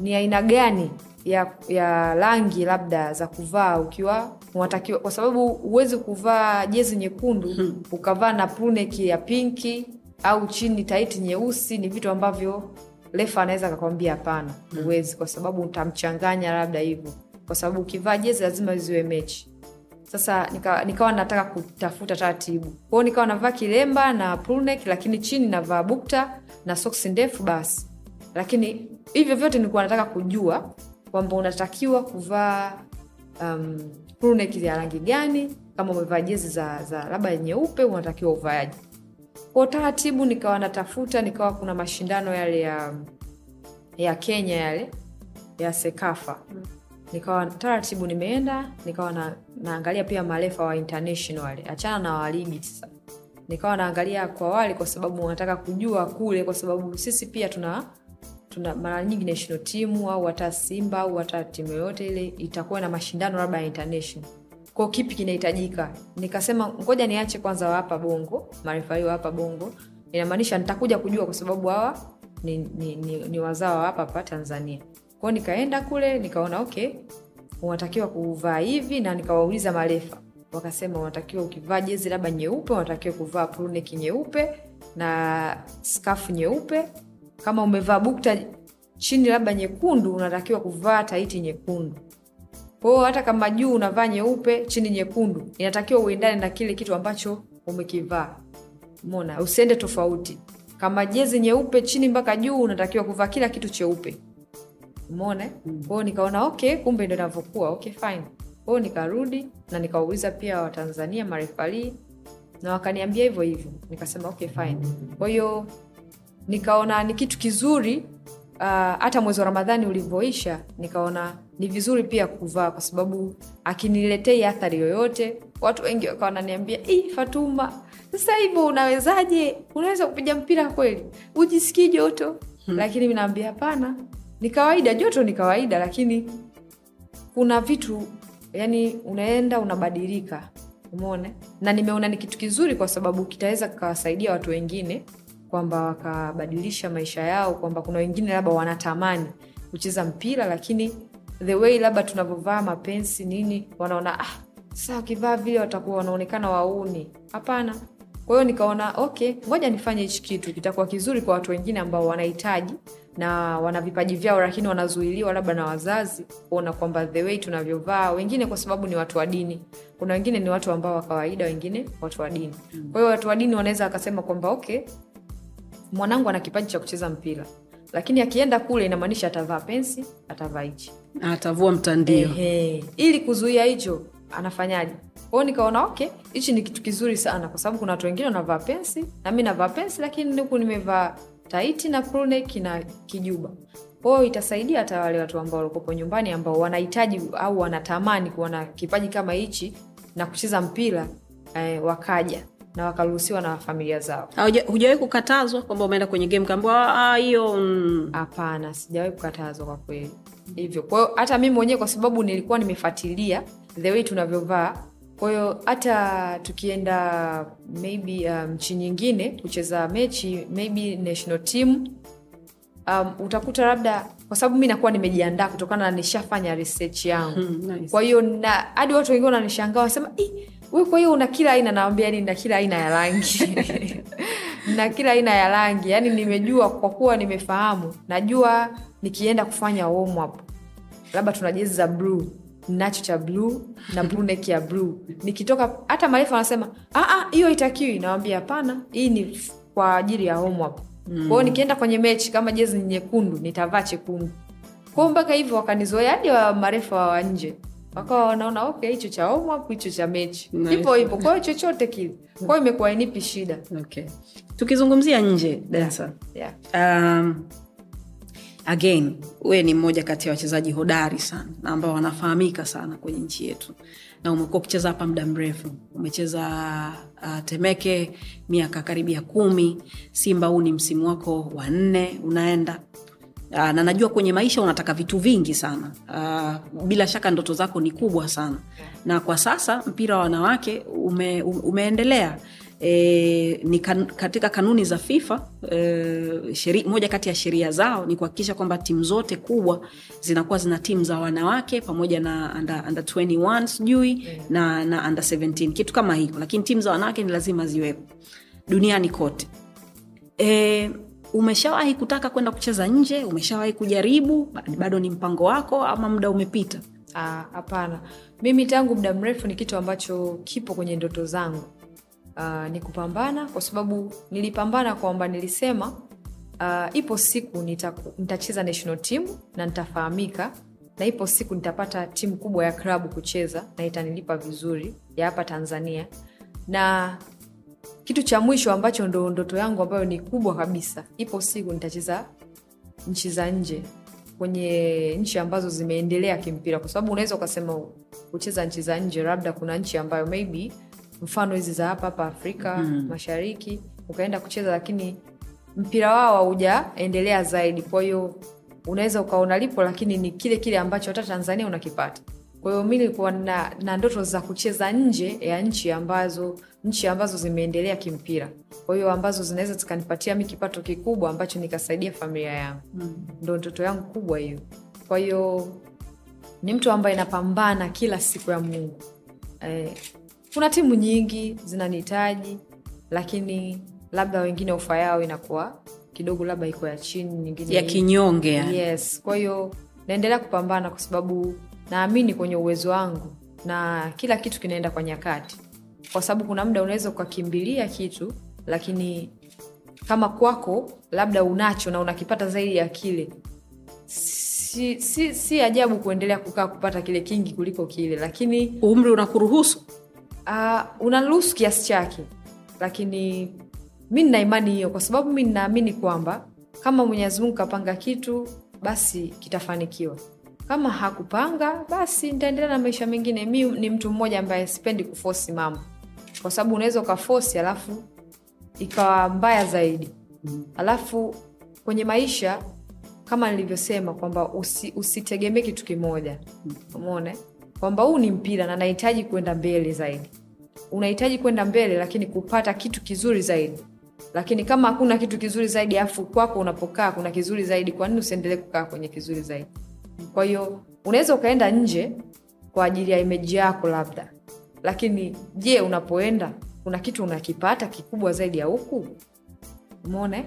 Speaker 2: ni aina gani ya, ya rangi labda za kuvaa ukiwa unatakiwa kwa sababu huwezi kuvaa jezi nyekundu hmm. ukavaa na pruneki ya pinki au chini taiti nyeusi ni vitu ambavyo refa anaweza akakwambia hapana huwezi hmm. kwa sababu utamchanganya labda hivyo kwa sababu ukivaa jezi lazima ziwe mechi sasa nika, nataka kutafuta taratibu. Kwao nikawa navaa kilemba na pruneki lakini chini navaa bukta na soksi ndefu basi. Lakini hivyo vyote nilikuwa nataka kujua kwamba unatakiwa kuvaa um, pruneki ya rangi gani kama umevaa jezi za, za labda nyeupe unatakiwa uvaaji kwa taratibu nikawa natafuta nikawa kuna mashindano yale ya ya kenya yale ya sekafa nikawa taratibu nimeenda nikawa na, naangalia pia marefa wa international. Achana na walibi sasa. Nikawa naangalia kwa wale kwa sababu wanataka kujua kule kwa sababu sisi pia tuna tuna mara nyingi national timu au hata simba au hata timu yoyote ile itakuwa na mashindano labda ya international. Kwao kipi kinahitajika? Nikasema ngoja niache kwanza wahapa bongo marefari wahapa bongo. Inamaanisha nitakuja kujua kwa sababu hawa ni, ni, ni, ni wazao hapa hapa tanzania kwao nikaenda kule nikaona okay unatakiwa kuvaa hivi na nikawauliza marefa. Wakasema unatakiwa ukivaa jezi labda nyeupe unatakiwa kuvaa pruneki nyeupe na skafu nyeupe. Kama umevaa bukta chini labda nyekundu unatakiwa kuvaa taiti nyekundu. Kwao hata kama juu unavaa nyeupe chini nyekundu inatakiwa uendane na kile kitu ambacho umekivaa. Mona usiende tofauti. Kama jezi nyeupe chini mpaka juu unatakiwa kuvaa kila kitu cheupe umone kwao nikaona okay kumbe ndo inavyokuwa. Okay fine. Kwao nikarudi na nikawauliza pia watanzania marefalii na wakaniambia hivyo hivyo. Nikasema okay fine. Kwa hiyo nikaona ni kitu kizuri hata uh, mwezi wa ramadhani ulivyoisha nikaona ni vizuri pia kuvaa kwa sababu akiniletei athari yoyote watu wengi wakawa naniambia fatuma sasa hivyo unawezaje? Unaweza kupiga mpira kweli? Ujisikii joto. Hmm. lakini mi naambia hapana ni kawaida joto ni kawaida lakini kuna vitu yani unaenda unabadilika umeone na nimeona ni kitu kizuri kwa sababu kitaweza kikawasaidia watu wengine kwamba wakabadilisha maisha yao kwamba kuna wengine labda wanatamani kucheza mpira lakini the way labda tunavyovaa mapensi nini wanaona ah, sasa wakivaa vile watakuwa wanaonekana wauni. Hapana. Kwa hiyo nikaona okay ngoja nifanye hichi kitu kitakuwa kizuri kwa watu wengine ambao wanahitaji na wana vipaji vyao lakini wanazuiliwa labda na wazazi kuona kwamba the way tunavyovaa wengine kwa sababu ni watu wa dini. Kuna wengine ni watu ambao wa kawaida wengine watu wa dini. Kwa hiyo watu wa dini wanaweza wakasema kwamba okay mwanangu ana kipaji cha kucheza mpira. Lakini akienda kule inamaanisha atavaa pensi atavaa hichi.
Speaker 1: Atavua mtandio.
Speaker 2: Ehe. ili kuzuia hicho anafanyaje? Kwao nikaona okay hichi ni kitu kizuri sana kwa sababu kuna watu wengine wanavaa pensi na mi navaa pensi lakini huku nimevaa taiti na prunek na kijuba. Kwao itasaidia hata wale watu ambao walikopo nyumbani ambao wanahitaji au wanatamani kuwa na kipaji kama hichi na kucheza mpira eh, wakaja na wakaruhusiwa na familia zao.
Speaker 1: Hujawai hujawahi kukatazwa kwamba umeenda kwenye game kaambiwa "Ah, hiyo mm,
Speaker 2: hapana sijawahi kukatazwa kwa kweli. Hivyo. Kwa hiyo hata mimi mwenyewe kwa sababu nilikuwa nimefuatilia the way tunavyovaa kwa hiyo hata tukienda maybe um, nchi nyingine kucheza mechi maybe national team um, utakuta labda kwa sababu mi nakuwa nimejiandaa kutokana na nishafanya research yangu.
Speaker 1: Hmm, nice.
Speaker 2: kwa hiyo hadi watu wengine wananishangaa wanasema we kwa hiyo una kila aina nawambia yani na kila aina ya rangi. Na kila aina ya rangi. Yani nimejua kwa kuwa nimefahamu najua nikienda kufanya warm up labda tuna jezi za bluu nacho cha bluu na blue ya bluu nikitoka hata marefu wanasema "Ah, ah, hiyo itakiwi nawambia hapana hii ni kwa ajili ya homework. Mm. kwao nikienda kwenye mechi kama jezi ni nyekundu nitavaa chekundu. Kwao mpaka hivyo wakanizoea hadi wa marefu wa nje. Wakawa wanaona okay hicho cha homework hicho cha mechi.
Speaker 1: Nice.
Speaker 2: hivyo hivyo kwao chochote kile. Kwao imekuwa inipi shida.
Speaker 1: Okay. tukizungumzia nje dansa
Speaker 2: yeah.
Speaker 1: um, again wewe ni mmoja kati ya wachezaji hodari sana na ambao wanafahamika sana kwenye nchi yetu. Na umekuwa ukicheza hapa muda mrefu. Umecheza uh, temeke miaka karibia kumi. Simba huu ni msimu wako wa nne unaenda. Uh, na najua kwenye maisha unataka vitu vingi sana. Uh, bila shaka ndoto zako ni kubwa sana. Na kwa sasa mpira wa wanawake ume, umeendelea E, ni kan, katika kanuni za fifa e, sheri, moja kati ya sheria zao ni kuhakikisha kwamba timu zote kubwa zinakuwa zina timu za wanawake pamoja na under, under 21 sijui na, na under 17 kitu kama hiko, lakini timu za wanawake ni lazima ziwepo. Duniani kote. E, umeshawahi kutaka kwenda kucheza nje? Umeshawahi kujaribu? Bado ni mpango wako ama muda umepita?
Speaker 2: Ah, hapana. Mimi tangu muda mrefu ni kitu ambacho kipo kwenye ndoto zangu uh, ni kupambana kwa sababu nilipambana kwamba nilisema uh, ipo siku nitacheza national team na nitafahamika na ipo siku nitapata timu kubwa ya klabu kucheza na itanilipa vizuri ya hapa tanzania. Na kitu cha mwisho ambacho ndo ndoto yangu ambayo ni kubwa kabisa ipo siku nitacheza nchi za nje kwenye nchi ambazo zimeendelea kimpira. Kwa sababu unaweza ukasema kucheza nchi za nje labda kuna nchi ambayo maybe mfano hizi za hapa hapa afrika mm. mashariki ukaenda kucheza lakini mpira wao haujaendelea zaidi. Kwa hiyo unaweza ukaona lipo lakini ni kile kile ambacho hata tanzania unakipata. Kwa hiyo mi nilikuwa na, na ndoto za kucheza nje ya nchi ambazo nchi ambazo zimeendelea kimpira. Kwa hiyo ambazo zinaweza zikanipatia mi kipato kikubwa ambacho nikasaidia familia yangu. Mm. ndo ndoto yangu kubwa hiyo. Kwa hiyo ni mtu ambaye napambana kila siku ya mungu. Eh, kuna timu nyingi zinanihitaji lakini labda wengine ofa yao inakuwa kidogo labda iko ya chini nyingine
Speaker 1: ya kinyonge
Speaker 2: yes. Kwa hiyo naendelea kupambana kwa sababu naamini kwenye uwezo wangu na kila kitu kinaenda kwa nyakati. Kwa sababu kuna muda unaweza ukakimbilia kitu lakini kama kwako labda unacho na unakipata zaidi ya kile si, si, si ajabu kuendelea kukaa kupata kile kingi kuliko kile lakini
Speaker 1: umri unakuruhusu
Speaker 2: uh, unaruhusu kiasi chake lakini mi nina imani hiyo kwa sababu mi ninaamini kwamba kama mwenyezi mungu kapanga kitu basi kitafanikiwa. Kama hakupanga basi nitaendelea na maisha mengine. Mi ni mtu mmoja ambaye sipendi kufosi mambo kwa sababu unaweza ukafosi alafu ikawa mbaya zaidi. Alafu kwenye maisha kama nilivyosema kwamba usi, usitegemee kitu kimoja. Umeona kwamba huu ni mpira na nahitaji kwenda mbele zaidi. Unahitaji kwenda mbele lakini kupata kitu kizuri zaidi. Lakini kama hakuna kitu kizuri zaidi afu kwako unapokaa kuna kizuri zaidi kwa nini usiendelee kukaa kwenye kizuri zaidi? Kwa hiyo unaweza ukaenda nje kwa ajili ya imeji yako labda. Lakini je unapoenda kuna kitu unakipata kikubwa zaidi ya huku? Umeona?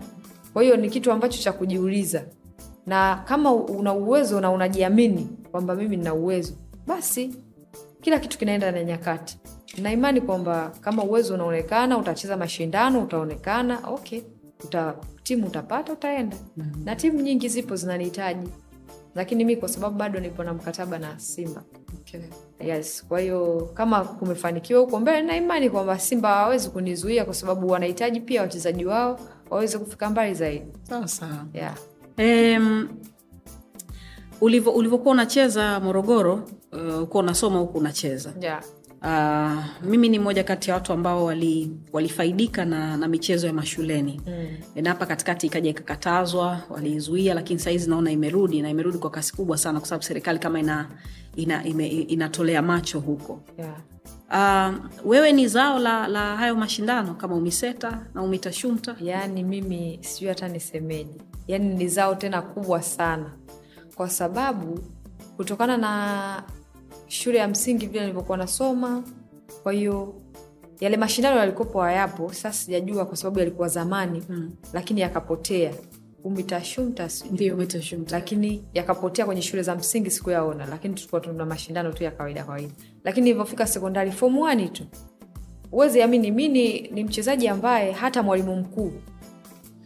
Speaker 2: Kwa hiyo ni kitu ambacho cha kujiuliza. Na kama una uwezo na unajiamini kwamba mimi nina uwezo basi kila kitu kinaenda na nyakati na imani kwamba kama uwezo unaonekana utacheza mashindano utaonekana okay uta, timu utapata utaenda mm-hmm. na timu nyingi zipo zinanihitaji lakini mi kwa sababu bado nipo na mkataba na simba
Speaker 1: okay.
Speaker 2: yes kwa hiyo kama kumefanikiwa huko mbele na imani kwamba simba hawawezi kunizuia kwa sababu wanahitaji pia wachezaji wao waweze kufika mbali zaidi
Speaker 1: sawa sawa
Speaker 2: yeah.
Speaker 1: Ulivyo- ulivyokuwa unacheza morogoro uh, ukuwa unasoma huku unacheza
Speaker 2: Yeah.
Speaker 1: uh, mimi ni moja kati ya watu ambao wali- walifaidika na, na michezo ya mashuleni mm. na hapa katikati ikaja ikakatazwa waliizuia lakini sahizi naona imerudi na imerudi kwa kasi kubwa sana kwa sababu serikali kama ina, ina, ime, inatolea macho huko
Speaker 2: Yeah.
Speaker 1: uh, wewe ni zao la, la hayo mashindano kama umiseta na umitashumta
Speaker 2: yaani mimi sijui hata nisemeje yaani ni zao tena kubwa sana kwa sababu kutokana na shule ya msingi vile nilivyokuwa nasoma kwa hiyo yale mashindano yalikopo hayapo sasa sijajua kwa sababu yalikuwa zamani mm. lakini yakapotea. Umitashumta lakini yakapotea kwenye shule za msingi sikuyaona lakini tulikuwa tuna mashindano tu ya kawaida kawaida. Lakini ilivyofika sekondari fomu 1 tu. Uwezi amini mi ni, mchezaji ambaye hata mwalimu mkuu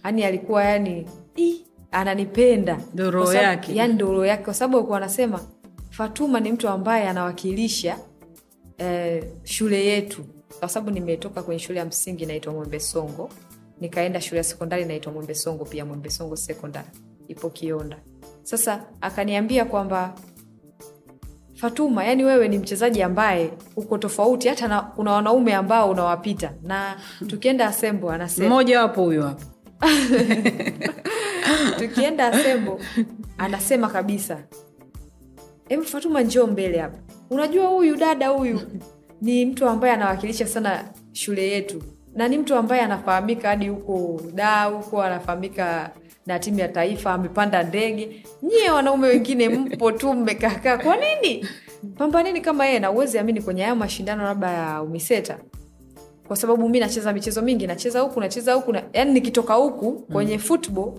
Speaker 2: yani alikuwa yani "Ih, ananipenda.
Speaker 1: Roho yake.
Speaker 2: yani ndo roho yake. Kwa sababu alikuwa anasema fatuma ni mtu ambaye anawakilisha eh, shule yetu. Kwa sababu nimetoka kwenye shule ya msingi inaitwa mwembe songo. Nikaenda shule ya sekondari inaitwa mwembe songo pia. Mwembe songo sekondari ipo kionda sasa akaniambia kwamba fatuma yani wewe ni mchezaji ambaye uko tofauti hata na, kuna wanaume ambao unawapita. Na tukienda asembo anasema
Speaker 1: mmoja wapo huyo hapo
Speaker 2: tukienda asembo anasema kabisa em fatuma njoo mbele hapa. Unajua huyu dada huyu ni mtu ambaye anawakilisha sana shule yetu na ni mtu ambaye anafahamika hadi huko daa huko anafahamika na timu ya taifa amepanda ndege. Nyie wanaume wengine mpo tu mmekaakaa. Kwa nini? Pambanini kama yeye na uwezi amini kwenye hayo mashindano labda ya umiseta? Kwa sababu mi nacheza michezo mingi nacheza huku nacheza huku na, yani nikitoka huku kwenye football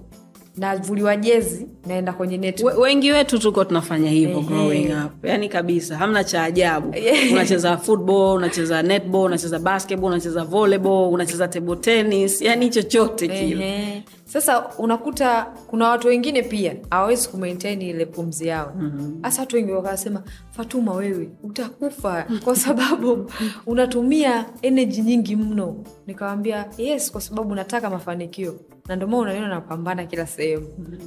Speaker 2: navuliwa jezi naenda kwenye net
Speaker 1: We- wengi wetu tuko tunafanya hivyo growing up. Yani kabisa hamna cha ajabu. Unacheza football unacheza netball unacheza basketball unacheza volleyball unacheza table tennis. Yani chochote kile.
Speaker 2: Sasa unakuta kuna watu wengine pia hawawezi kumaintain ile pumzi yao. Hasa watu wengi wakasema fatuma wewe utakufa kwa sababu unatumia energy nyingi mno. Nikawambia yes kwa sababu nataka mafanikio. Na ndio maana unaniona napambana kila sehemu.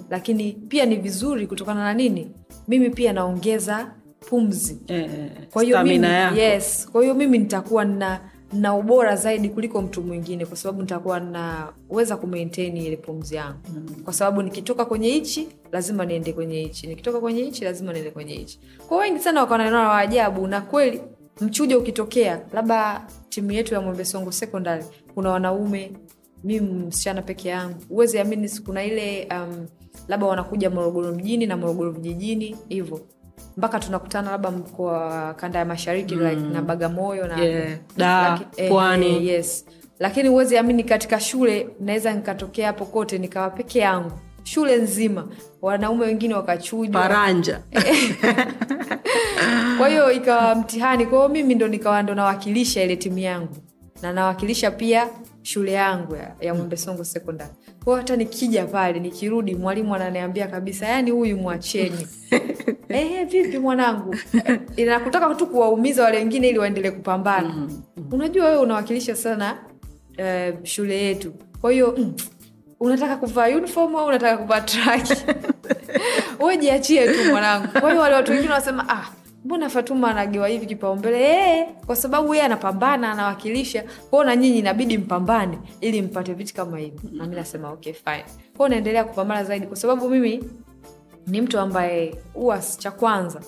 Speaker 2: Lakini pia ni vizuri kutokana na nini? Mimi pia naongeza pumzi.
Speaker 1: Eh,
Speaker 2: kwa hiyo mimi, yes, kwa hiyo mimi nitakuwa na na ubora zaidi kuliko mtu mwingine kwa sababu nitakuwa naweza kumaintain ile pumzi yangu. Mm. kwa sababu nikitoka kwenye hichi lazima niende kwenye hichi. Nikitoka kwenye hichi lazima niende kwenye hichi. Kwa wengi sana wakaonana wa ajabu na kweli mchujo ukitokea labda timu yetu ya mwembesongo sekondari kuna wanaume mi msichana peke yangu. Huwezi amini kuna ile um, labda wanakuja morogoro mjini na morogoro vijijini hivyo mpaka tunakutana labda mkoa kanda ya mashariki mm. like, na bagamoyo na
Speaker 1: Yeah.
Speaker 2: Laki- eh,
Speaker 1: Pwani.
Speaker 2: eh, yes. Lakini huwezi amini katika shule naweza nikatokea hapo kote nikawa peke yangu. Shule nzima. Wanaume wengine wakachujwa.
Speaker 1: Paranja.
Speaker 2: Kwa hiyo ikawa mtihani. Kwa hiyo mimi ndo nikawa ndo nawakilisha ile timu yangu na nawakilisha pia shule yangu ya, ya mwembesongo sekondari. Kwao hata nikija pale nikirudi mwalimu ananiambia kabisa yani huyu mwacheni. Eh, vipi mwanangu? Inakutaka tu kuwaumiza wale wengine ili waendelee kupambana. Unajua wewe unawakilisha sana uh, shule yetu. Kwa hiyo mm, unataka kuvaa uniform au unataka kuvaa traki we jiachie tu mwanangu. Kwa hiyo wale watu wengine wanasema ah mbona fatuma anagewa hivi kipaumbele? Ee, kwa sababu yeye anapambana anawakilisha. Kwao na nyinyi inabidi mpambane ili mpate vitu kama hivi. Na mi nasema okay fine. Kwao naendelea kupambana zaidi kwa sababu mimi ni mtu ambaye huwa cha kwanza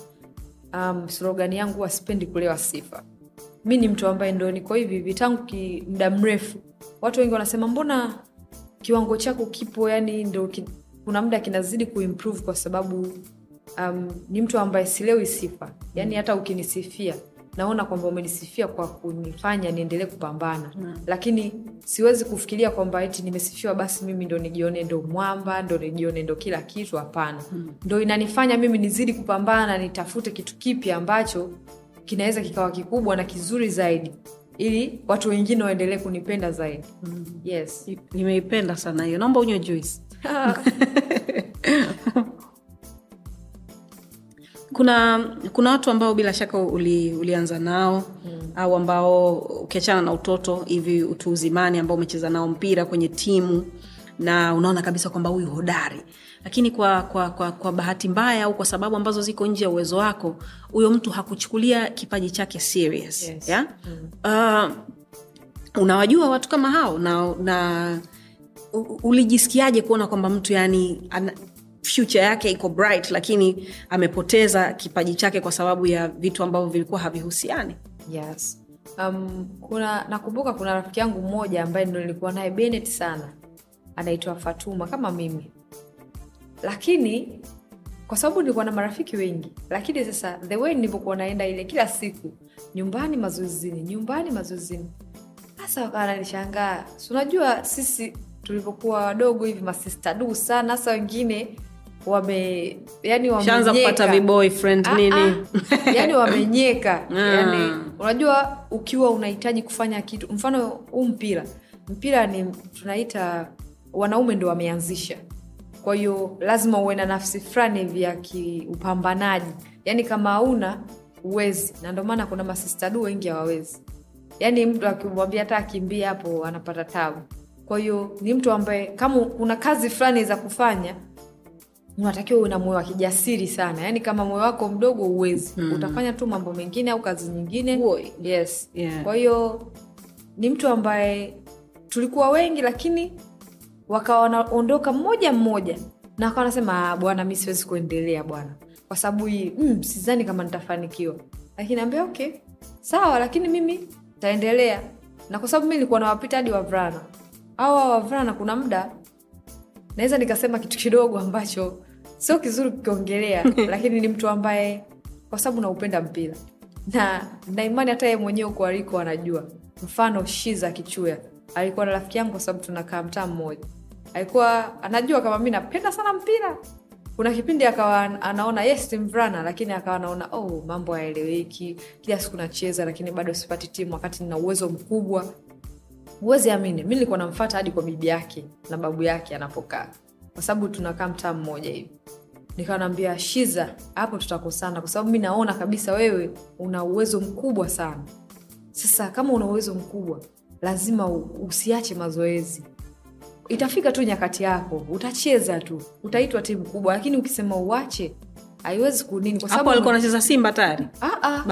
Speaker 2: um, slogani yangu huwa sipendi kulewa sifa. Mi ni mtu ambaye ndo niko hivi hivi muda mrefu. Watu wengi wanasema mbona kiwango chako kipo? Yani ndo ki, kuna muda kinazidi kuimprove kwa sababu um, ni mtu ambaye silewi sifa. Yani hata ukinisifia naona kwamba umenisifia kwa kunifanya niendelee kupambana. Mm. lakini siwezi kufikiria kwamba eti nimesifiwa basi mimi ndo nijione ndo mwamba ndo nijione ndo kila kitu hapana. Mm. ndo inanifanya mimi nizidi kupambana nitafute kitu kipya ambacho kinaweza kikawa kikubwa na kizuri zaidi ili watu wengine waendelee kunipenda zaidi. Mm. yes.
Speaker 1: Nimeipenda sana hiyo. Naomba unywe juice kuna kuna watu ambao bila shaka uli, ulianza nao mm. au ambao ukiachana na utoto hivi utu uzimani ambao umecheza nao mpira kwenye timu na unaona kabisa kwamba huyu hodari lakini kwa, kwa, kwa, kwa bahati mbaya au kwa sababu ambazo ziko nje ya uwezo wako huyo mtu hakuchukulia kipaji chake serious
Speaker 2: Yes.
Speaker 1: yeah? mm. uh, unawajua watu kama hao na, na ulijisikiaje kuona kwamba mtu yani ana, future yake iko bright lakini amepoteza kipaji chake kwa sababu ya vitu ambavyo vilikuwa havihusiani.
Speaker 2: Yes. Um, kuna nakumbuka kuna rafiki yangu mmoja ambaye ndo nilikuwa naye benet sana. Anaitwa fatuma kama mimi. Lakini kwa sababu nilikuwa na marafiki wengi lakini sasa the way nilivyokuwa naenda ile kila siku nyumbani mazoezini nyumbani mazoezini. Hasa wakawa nanishangaa unajua sisi tulivyokuwa wadogo hivi masista duu sana hasa wengine wame yani
Speaker 1: wameshaanza kupata viboyfriend
Speaker 2: Ah,
Speaker 1: nini?
Speaker 2: ah. yani wamenyeka.
Speaker 1: Ah.
Speaker 2: yani unajua ukiwa unahitaji kufanya kitu mfano huu mpira mpira ni tunaita wanaume ndo wameanzisha. Kwa hiyo lazima uwe na nafsi fulani hivi ya kiupambanaji. Yaani kama hauna uwezi na ndio maana kuna masistadu wengi hawawezi. Yaani mtu akimwambia hata akimbia hapo anapata tabu. Kwa hiyo ni mtu ambaye kama kuna kazi fulani za kufanya unatakiwa uwe na moyo wa kijasiri sana. Yaani kama moyo wako mdogo uwezi mm. utafanya tu mambo mengine au kazi nyingine. Yes
Speaker 1: Yeah.
Speaker 2: kwa hiyo ni mtu ambaye tulikuwa wengi lakini wakawa wanaondoka mmoja mmoja. Na wakawa wanasema "Ah, bwana mi siwezi kuendelea bwana. Kwa sababu hii mm, sizani kama nitafanikiwa. Lakini ambia okay sawa lakini mimi taendelea na kwa sababu mi nilikuwa nawapita hadi wavulana. Au wavulana kuna muda naweza nikasema kitu kidogo ambacho sio kizuri kukiongelea lakini ni mtu ambaye kwa sababu naupenda mpira. Na naimani hata yeye mwenyewe huko aliko anajua. Mfano shiza kichuya. Alikuwa na rafiki yangu kwa sababu tunakaa mtaa mmoja. Alikuwa anajua kama mi napenda sana mpira. Kuna kipindi akawa anaona yes mvulana lakini akawa anaona oh mambo hayaeleweki. Kila siku nacheza lakini bado sipati timu wakati nina uwezo mkubwa. Huwezi amini mi nilikuwa namfata hadi kwa bibi yake na babu yake anapokaa kwa sababu tunakaa mtaa mmoja hivi. Nikawa naambia shiza hapo tutakosana. Kwa sababu mi naona kabisa wewe una uwezo mkubwa sana. Sasa kama una uwezo mkubwa lazima usiache mazoezi. Itafika tu nyakati yako. Utacheza tu. Utaitwa timu kubwa. Lakini ukisema uache haiwezi kunini kwa sababu
Speaker 1: alikuwa anacheza simba tayari
Speaker 2: Ah, ah.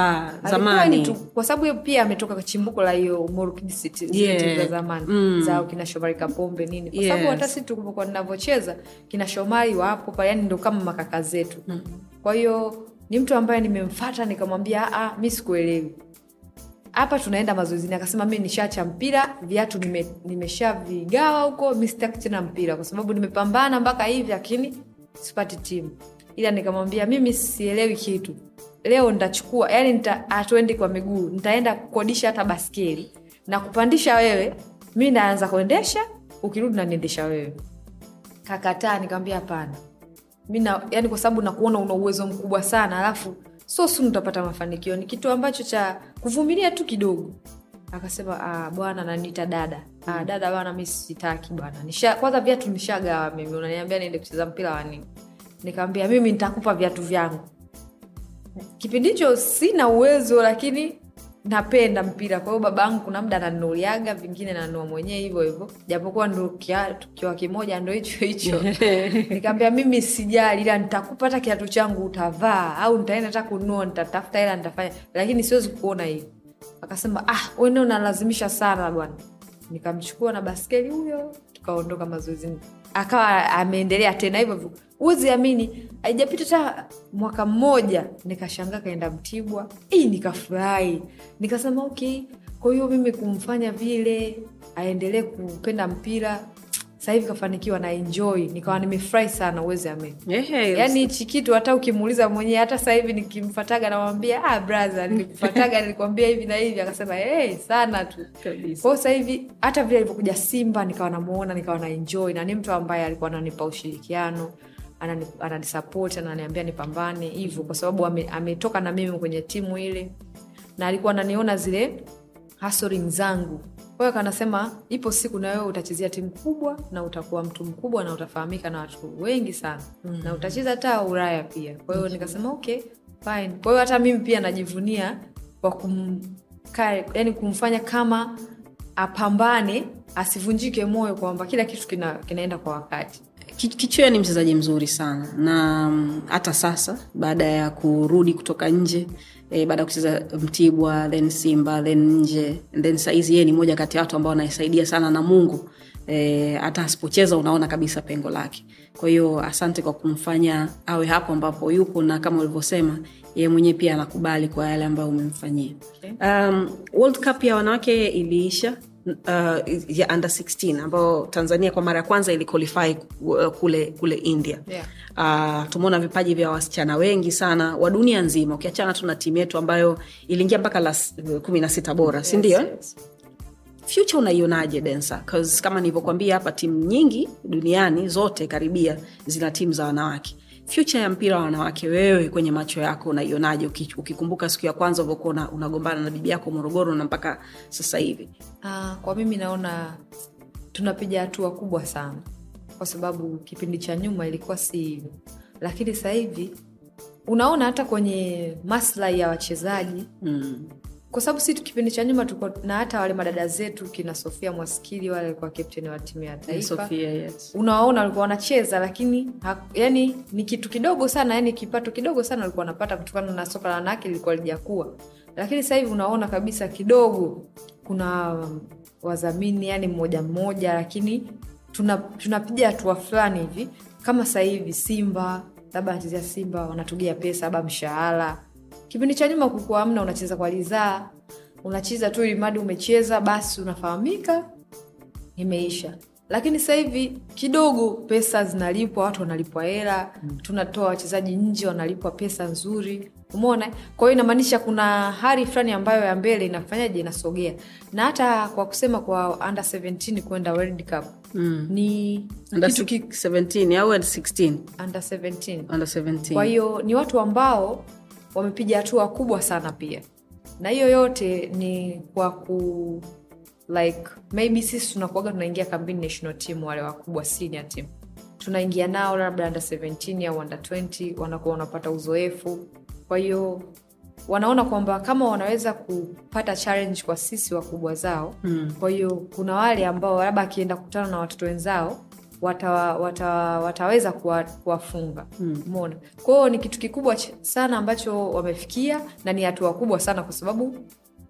Speaker 1: Zamani.
Speaker 2: tu- kwa sababu yeye pia ametoka chimbuko la hiyo City,
Speaker 1: Yeah.
Speaker 2: za zamani
Speaker 1: Mm.
Speaker 2: za kina Shomari Kapombe nini kwa
Speaker 1: Yes.
Speaker 2: sababu hata sisi tulivyokuwa kina Shomari wapo pale, yani ndo kama makaka zetu kwa hiyo ni mtu ambaye nimemfata nikamwambia "Ah, ah, mi sikuelewi hapa tunaenda mazoezini akasema mi nishaacha mpira viatu nime- nimeshavigawa huko mi sitaki tena mpira kwa sababu nimepambana mpaka hivi lakini sipati timu ila nikamwambia mimi sielewi kitu. Leo nitachukua yani nita, atuendi kwa miguu. Nitaenda kukodisha hata baskeli na kupandisha wewe. Mi naanza kuendesha ukirudi naniendesha wewe. Kakataa nikamwambia hapana. Mi na yani kwa sababu nakuona una uwezo mkubwa sana alafu so sunu utapata mafanikio. Ni kitu ambacho cha kuvumilia tu kidogo. Akasema "Ah, bwana nanita dada. Ah, dada bana mi sitaki bwana. Nisha, kwanza viatu nishagawa mimi. Unaniambia niende kucheza mpira wa nini nikamwambia mimi nitakupa viatu vyangu. Kipindi hicho sina uwezo lakini napenda mpira. Kwa hiyo baba yangu kuna muda ananunuliaga vingine nanua mwenyewe hivyo hivyo. Japokuwa ndo kiwa kimoja ndo hicho hicho. Nikaambia mimi sijali ila nitakupa hata kiatu changu utavaa. Au nitaenda hata kununua nitatafuta hela nitafanya. Lakini siwezi kuona hivi akasema ah wene unalazimisha sana bwana. Nikamchukua na baskeli huyo tukaondoka mazoezini akawa ameendelea tena hivyo hivyo. Huwezi amini haijapita hata mwaka mmoja nikashangaa kaenda mtibwa. Hii nikafurahi. Nikasema okay kwa hiyo mimi kumfanya vile aendelee kupenda mpira sahivi kafanikiwa na enjoy. Nikawa nimefurahi sana uwezi
Speaker 1: ame
Speaker 2: yaani hichi kitu hata ukimuuliza mwenyewe hata sahivi nikimfataga namwambia ah, braha nilikufataga nilikwambia hivi na hivi akasema hey, sana tu. Kwao sahivi hata vile alivyokuja simba nikawa namuona nikawa na enjoy. Na ni mtu ambaye alikuwa ananipa ushirikiano anani- ananisapoti ananiambia nipambane hivyo. Kwa sababu ame- ametoka na mimi kwenye timu ile na alikuwa ananiona zile hustling zangu kwa hiyo kanasema ipo siku na wewe utachezea timu kubwa na utakuwa mtu mkubwa na utafahamika na watu wengi sana. Mm. na utacheza hata ulaya pia. Kwa hiyo nikasema okay fine. Kwa hiyo hata mimi pia najivunia kwa kum, yani kumfanya kama apambane asivunjike moyo kwamba kila kitu kina, kinaenda kwa wakati
Speaker 1: Kichwea ni mchezaji mzuri sana na mm, hata sasa baada ya kurudi kutoka nje e, baada ya kucheza Mtibwa then Simba then nje then saizi yeye ni moja kati ya watu ambao anaisaidia sana na Mungu e, hata asipocheza unaona kabisa pengo lake. Kwa hiyo asante kwa kumfanya awe hapo ambapo yupo, na kama ulivyosema yeye mwenyewe pia anakubali kwa yale ambayo umemfanyia. Um, World Cup ya wanawake iliisha uh, ya under 16 ambayo Tanzania kwa mara ya kwanza iliqualify uh, kule kule India.
Speaker 2: Yeah.
Speaker 1: Uh, tumeona vipaji vya wasichana wengi sana wa dunia nzima, ukiachana tu na timu yetu ambayo iliingia mpaka la kumi na sita bora, yes, sindio?
Speaker 2: Yes,
Speaker 1: future unaionaje densa 'Cause kama nilivyokwambia hapa timu nyingi duniani zote karibia zina timu za wanawake future ya mpira wa wanawake wewe kwenye macho yako unaionaje? Ukikumbuka siku ya kwanza ulivyokuwa unagombana na bibi yako morogoro na mpaka sasa hivi?
Speaker 2: Uh, kwa mimi naona tunapiga hatua kubwa sana. Kwa sababu kipindi cha nyuma ilikuwa si hivyo. Lakini sasa hivi unaona hata kwenye maslahi ya wachezaji
Speaker 1: mm.
Speaker 2: Kwa sababu si kipindi cha nyuma tuko na hata wale madada zetu kina sofia mwaskili wale walikuwa captain wa timu ya taifa.
Speaker 1: Yes.
Speaker 2: unawaona walikuwa wanacheza lakini ha, yani ni kitu kidogo sana yani kipato kidogo sana walikuwa wanapata kutokana na soka la wanawake lilikuwa lijakuwa lakini sasa hivi unaona kabisa kidogo kuna um, wadhamini yani mmoja mmoja lakini tuna- hatua fulani hivi. Kama sasa hivi simba labda anachezea simba wanatugia pesa labda mshahara kipindi cha nyuma kukuwa mna unacheza kwa lidhaa unacheza tu ilimadi umecheza basi unafahamika imeisha. Lakini sasa hivi kidogo pesa zinalipwa watu wanalipwa hela mm. tunatoa wachezaji nje wanalipwa pesa nzuri. Umeona? Kwa hiyo inamaanisha kuna hali fulani ambayo ya mbele inafanyaje inasogea. Na hata kwa kusema kwa under 17 kwenda world cup
Speaker 1: Mm.
Speaker 2: ni
Speaker 1: Under
Speaker 2: kitu ki,
Speaker 1: 17 au under 16
Speaker 2: under 17
Speaker 1: under 17
Speaker 2: kwa hiyo ni watu ambao wamepiga hatua kubwa sana pia. Na hiyo yote ni kwa ku like maybe sisi tunakuaga tunaingia kambini national team wale wakubwa senior team. Tunaingia nao labda under 17 au under 20 wanakuwa wanapata uzoefu. Kwa hiyo wanaona kwamba kama wanaweza kupata challenge kwa sisi wakubwa zao
Speaker 1: Mm.
Speaker 2: kwa hiyo kuna wale ambao labda akienda kukutana na watoto wenzao wata, wata, wataweza kuwafunga.
Speaker 1: Mm.
Speaker 2: umeona? Kwa kwao ni kitu kikubwa sana ambacho wamefikia na ni hatua kubwa sana kwa sababu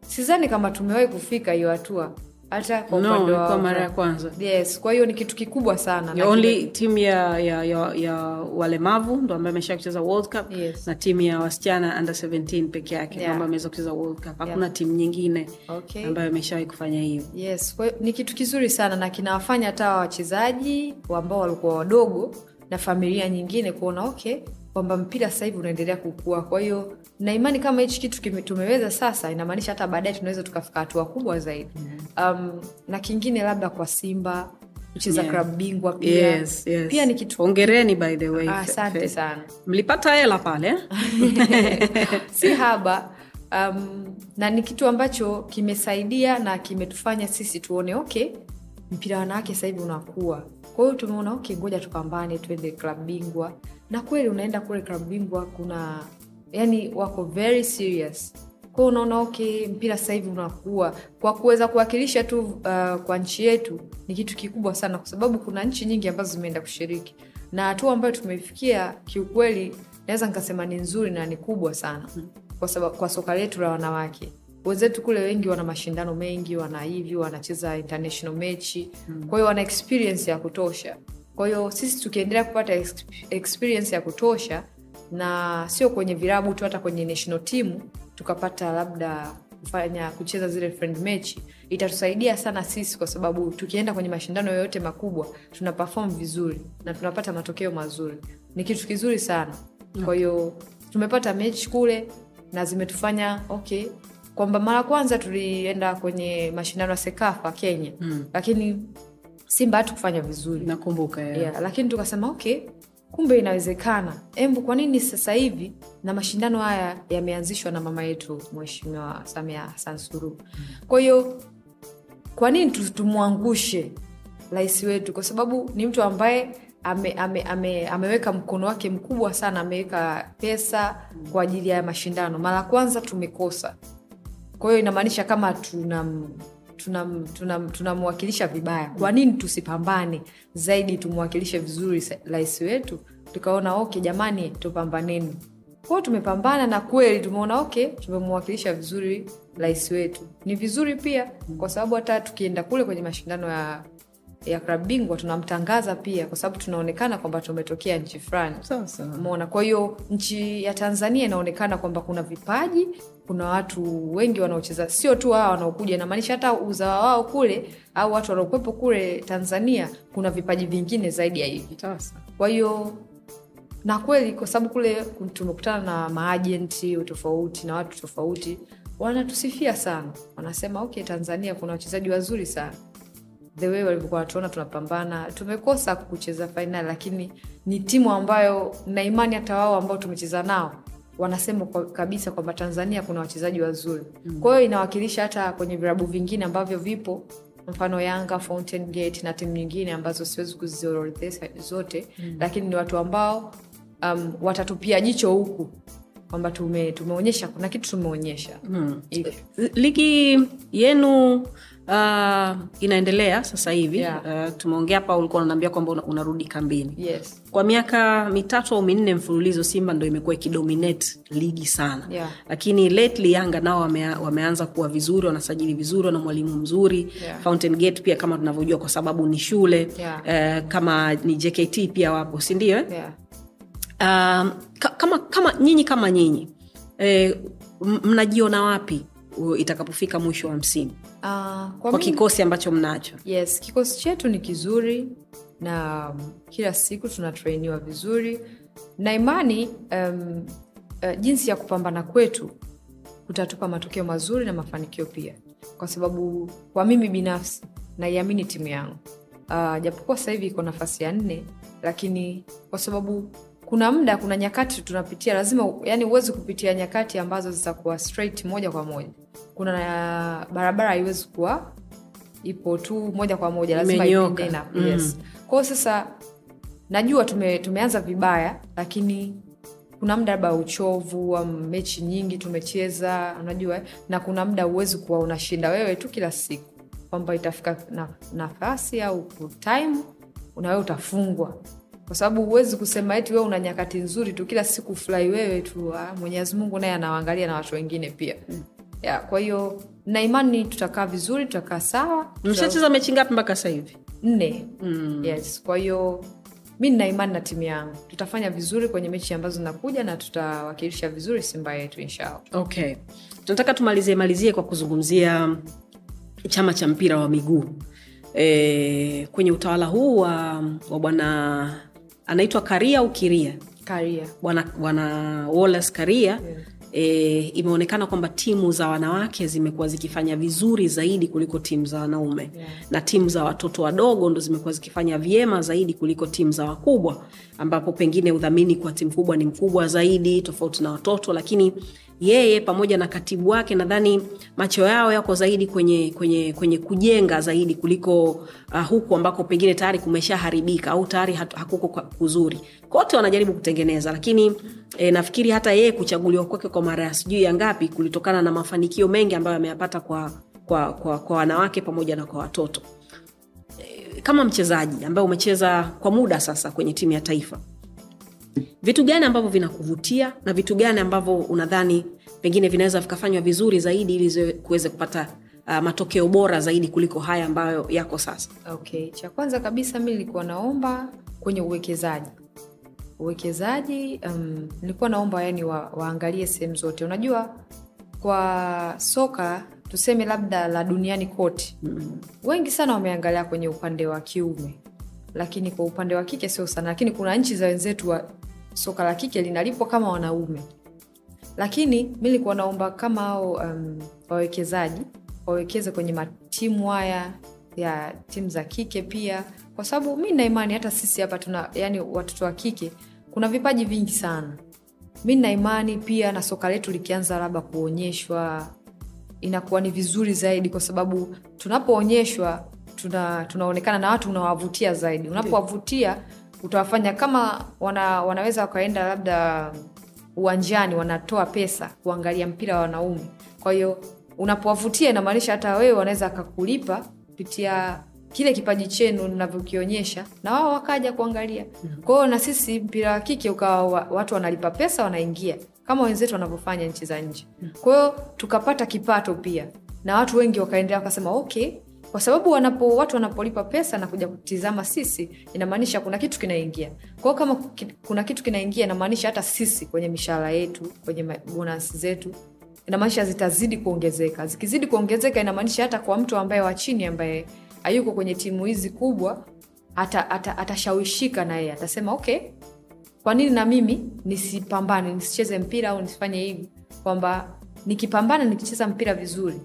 Speaker 2: sidhani kama tumewahi kufika hiyo hatua hata kwa
Speaker 1: no
Speaker 2: kwa
Speaker 1: mara ya kwanza
Speaker 2: yes kwa hiyo ni kitu kikubwa sana
Speaker 1: The only timu ya, ya, ya, ya walemavu ndo ambaye amesha kucheza world cup
Speaker 2: Yes.
Speaker 1: na timu ya wasichana under 17 peke yake
Speaker 2: Yeah.
Speaker 1: ambayo ameweza kucheza world cup hakuna timu nyingine
Speaker 2: Okay.
Speaker 1: ambayo ameshawahi kufanya hiyo
Speaker 2: yes kwa hiyo ni kitu kizuri sana na kinawafanya hata wachezaji ambao walikuwa wadogo na familia nyingine kuona okay kwamba mpira sasa hivi unaendelea kukua. Kwa hiyo na imani kama hichi kitu tumeweza sasa inamaanisha hata baadaye tunaweza tukafika hatua kubwa zaidi. Um, na kingine labda kwa simba kucheza
Speaker 1: Yeah.
Speaker 2: klabu bingwa pia.
Speaker 1: Yes, yes.
Speaker 2: pia ni kitu
Speaker 1: hongereni by the way.
Speaker 2: Ah, asante
Speaker 1: ah,
Speaker 2: sana.
Speaker 1: mlipata hela pale?
Speaker 2: Si haba. Um, na ni kitu ambacho kimesaidia na kimetufanya sisi tuone okay mpira wanawake sasa hivi unakuwa kwa hiyo tumeona okay ngoja tupambane tuende klabu bingwa na kweli unaenda kule klabu bingwa kuna yani wako very serious. Kwa unaona okay mpira sasa hivi unakuwa. Kwa kuweza kuwakilisha tu uh, kwa nchi yetu ni kitu kikubwa sana kwa sababu kuna nchi nyingi ambazo zimeenda kushiriki. Na hatua ambayo tumeifikia kiukweli naweza nikasema ni nzuri na ni kubwa sana. Kwa sababu kwa soka letu la wanawake. Wenzetu kule wengi wana mashindano mengi wana hivi wanacheza international mechi. Kwa hiyo wana experience ya kutosha kwa hiyo sisi tukiendelea kupata ex- experience ya kutosha na sio kwenye virabu tu hata kwenye national team tukapata labda kufanya kucheza zile friend match, itatusaidia sana sisi kwa sababu tukienda kwenye mashindano yoyote makubwa tuna perform vizuri na tunapata matokeo mazuri. Ni kitu kizuri sana. Kwa hiyo tumepata mechi kule na zimetufanya okay kwamba mara kwanza tulienda kwenye mashindano ya sekafa kenya. Mm. lakini simba hatukufanya vizuri.
Speaker 1: Nakumbuka yeah.
Speaker 2: lakini tukasema okay kumbe inawezekana. Embu kwa nini sasa hivi na mashindano haya yameanzishwa na mama yetu mheshimiwa samia hasan suluhu? Kwa hiyo kwa nini tumwangushe rais wetu? Kwa sababu ni mtu ambaye ame, ame, ame, ameweka mkono wake mkubwa sana ameweka pesa kwa ajili ya mashindano. Mara kwanza tumekosa. Kwa hiyo inamaanisha kama tunam tunamwakilisha tuna, tuna vibaya. Kwa nini tusipambane? Zaidi tumwakilishe vizuri rais wetu. Tukaona okay jamani tupambaneni. Kwao tumepambana na kweli tumeona okay tumemwakilisha vizuri rais wetu. Ni vizuri pia kwa sababu hata tukienda kule kwenye mashindano ya ya klabu bingwa tunamtangaza pia kwa sababu tunaonekana kwamba tumetokea nchi fulani. Umeona? Kwa hiyo nchi ya tanzania inaonekana kwamba kuna vipaji kuna watu wengi wanaocheza. Sio tu hawa wanaokuja namaanisha hata uzawa wao kule au watu wanaokwepo kule tanzania kuna vipaji vingine zaidi ya hivi. Kwa hiyo na kweli kwa sababu kule tumekutana na maajenti tofauti na watu tofauti wanatusifia sana. Wanasema okay tanzania kuna wachezaji wazuri sana. The way walivyokuwa wanatuona tunapambana. Tumekosa kucheza fainali lakini ni timu ambayo na imani hata wao ambao tumecheza nao wanasema kwa, kabisa kwamba tanzania kuna wachezaji wazuri mm. kwa hiyo inawakilisha hata kwenye virabu vingine ambavyo vipo mfano yanga fountain gate na timu nyingine ambazo siwezi kuziorodhesha zote mm. lakini ni watu ambao um, watatupia jicho huku kwamba tume, tumeonyesha kuna kitu tumeonyesha
Speaker 1: Mm. Ligi yenu uh, inaendelea sasa hivi
Speaker 2: Yeah.
Speaker 1: uh, tumeongea hapa ulikuwa unaniambia kwamba unarudi kambini
Speaker 2: yes
Speaker 1: kwa miaka mitatu au minne mfululizo simba ndo imekuwa ikidominate ligi sana
Speaker 2: Yeah.
Speaker 1: lakini lately yanga nao wame, wameanza kuwa vizuri wanasajili vizuri wana mwalimu mzuri
Speaker 2: Yeah.
Speaker 1: fountain gate pia kama tunavyojua kwa sababu ni shule
Speaker 2: Yeah.
Speaker 1: Uh, kama ni jkt pia wapo sindio eh?
Speaker 2: yeah.
Speaker 1: Uh, kama, kama nyinyi kama nyinyi eh, mnajiona wapi itakapofika mwisho wa msimu
Speaker 2: Uh, kwa
Speaker 1: kwa kikosi ambacho mnacho.
Speaker 2: Yes kikosi chetu ni kizuri na um, kila siku tunatrainiwa vizuri. Na imani um, uh, jinsi ya kupambana kwetu kutatupa matokeo mazuri na mafanikio pia. Kwa sababu kwa mimi binafsi naiamini timu yangu. Uh, japokuwa sasa hivi iko nafasi ya nne lakini kwa sababu kuna muda kuna nyakati tunapitia. Lazima yani huwezi kupitia nyakati ambazo zitakuwa straight moja kwa moja. Kuna uh, barabara haiwezi kuwa ipo tu moja kwa moja lazima ipinde na yes. kwao sasa najua tume, tumeanza vibaya lakini kuna muda labda uchovu wa mechi nyingi tumecheza unajua na kuna muda huwezi kuwa unashinda wewe tu kila siku. Kwamba itafika na, nafasi au time unawewe utafungwa kwa sababu huwezi kusema eti wewe una nyakati nzuri tu kila siku furahi wewe tu ah, mwenyezi mungu naye anawaangalia na watu wengine pia. Ya, kwa hiyo na imani tutakaa vizuri tutakaa sawa
Speaker 1: mshacheza mechi ngapi mpaka sasa hivi?
Speaker 2: Nne. Mm. yes kwa hiyo mi nina imani na timu yangu. Tutafanya vizuri kwenye mechi ambazo zinakuja na tutawakilisha vizuri simba yetu inshallah.
Speaker 1: Okay. Tunataka tumalizie malizie kwa kuzungumzia chama cha mpira wa miguu. E, kwenye utawala huu wa, wa bwana anaitwa karia au kiria
Speaker 2: karia.
Speaker 1: Bwana bwana Wallace Karia e, imeonekana kwamba timu za wanawake zimekuwa zikifanya vizuri zaidi kuliko timu za wanaume.
Speaker 2: Yeah.
Speaker 1: na timu za watoto wadogo ndo zimekuwa zikifanya vyema zaidi kuliko timu za wakubwa ambapo pengine udhamini kwa timu kubwa ni mkubwa zaidi tofauti na watoto lakini yeye pamoja na katibu wake nadhani macho yao yako zaidi kwenye kwenye kwenye kujenga zaidi kuliko uh, huku ambako pengine tayari kumeshaharibika au tayari hakuko kuzuri. Kote wanajaribu kutengeneza lakini e, nafikiri hata yeye kuchaguliwa kwake kwa mara ya sijui ya ngapi kulitokana na mafanikio mengi ambayo ameyapata kwa, kwa, kwa, kwa wanawake pamoja na kwa watoto. E, kama mchezaji ambaye umecheza kwa muda sasa kwenye timu ya taifa vitu gani ambavyo vinakuvutia na vitu gani ambavyo unadhani pengine vinaweza vikafanywa vizuri zaidi ili kuweze kupata uh, matokeo bora zaidi kuliko haya ambayo yako sasa?
Speaker 2: Okay cha kwanza kabisa mi nilikuwa naomba kwenye uwekezaji. Uwekezaji um, nilikuwa naomba yani wa, waangalie sehemu zote. Unajua kwa soka tuseme labda la duniani kote mm. wengi sana wameangalia kwenye upande wa kiume. Lakini kwa upande wa kike sio sana lakini kuna nchi za wenzetu wa soka la kike linalipwa kama wanaume. Lakini mi likuwa naomba kama ao um, wawekezaji wawekeze kwenye matimu haya ya timu za kike pia. Kwa sababu mi naimani hata sisi hapa tuna yani watoto wa kike kuna vipaji vingi sana. Mi naimani pia na soka letu likianza labda kuonyeshwa inakuwa ni vizuri zaidi kwa sababu tunapoonyeshwa tuna, tunaonekana na watu unawavutia zaidi. Unapowavutia utawafanya kama wana, wanaweza wakaenda labda uwanjani wanatoa pesa kuangalia mpira wa wanaume. Kwa hiyo unapowavutia inamaanisha hata wewe wanaweza akakulipa kupitia kile kipaji chenu mnavyokionyesha na wao wakaja kuangalia. Kwa hiyo na sisi mpira wa kike ukawa watu wanalipa pesa wanaingia kama wenzetu wanavyofanya nchi za nje. Kwa hiyo tukapata kipato pia na watu wengi wakaendelea wakasema okay kwa sababu wanapo watu wanapolipa pesa na kuja kutizama sisi inamaanisha kuna kitu kinaingia. Kwao kama kuna kitu kinaingia inamaanisha hata sisi kwenye mishahara yetu kwenye bonus zetu inamaanisha zitazidi kuongezeka. Zikizidi kuongezeka inamaanisha hata kwa mtu ambaye wa chini ambaye hayuko kwenye timu hizi kubwa ata- ata- atashawishika na yeye. Atasema okay kwa nini na mimi nisipambane nisicheze mpira au nisifanye hivi? Kwamba nikipambana nikicheza mpira vizuri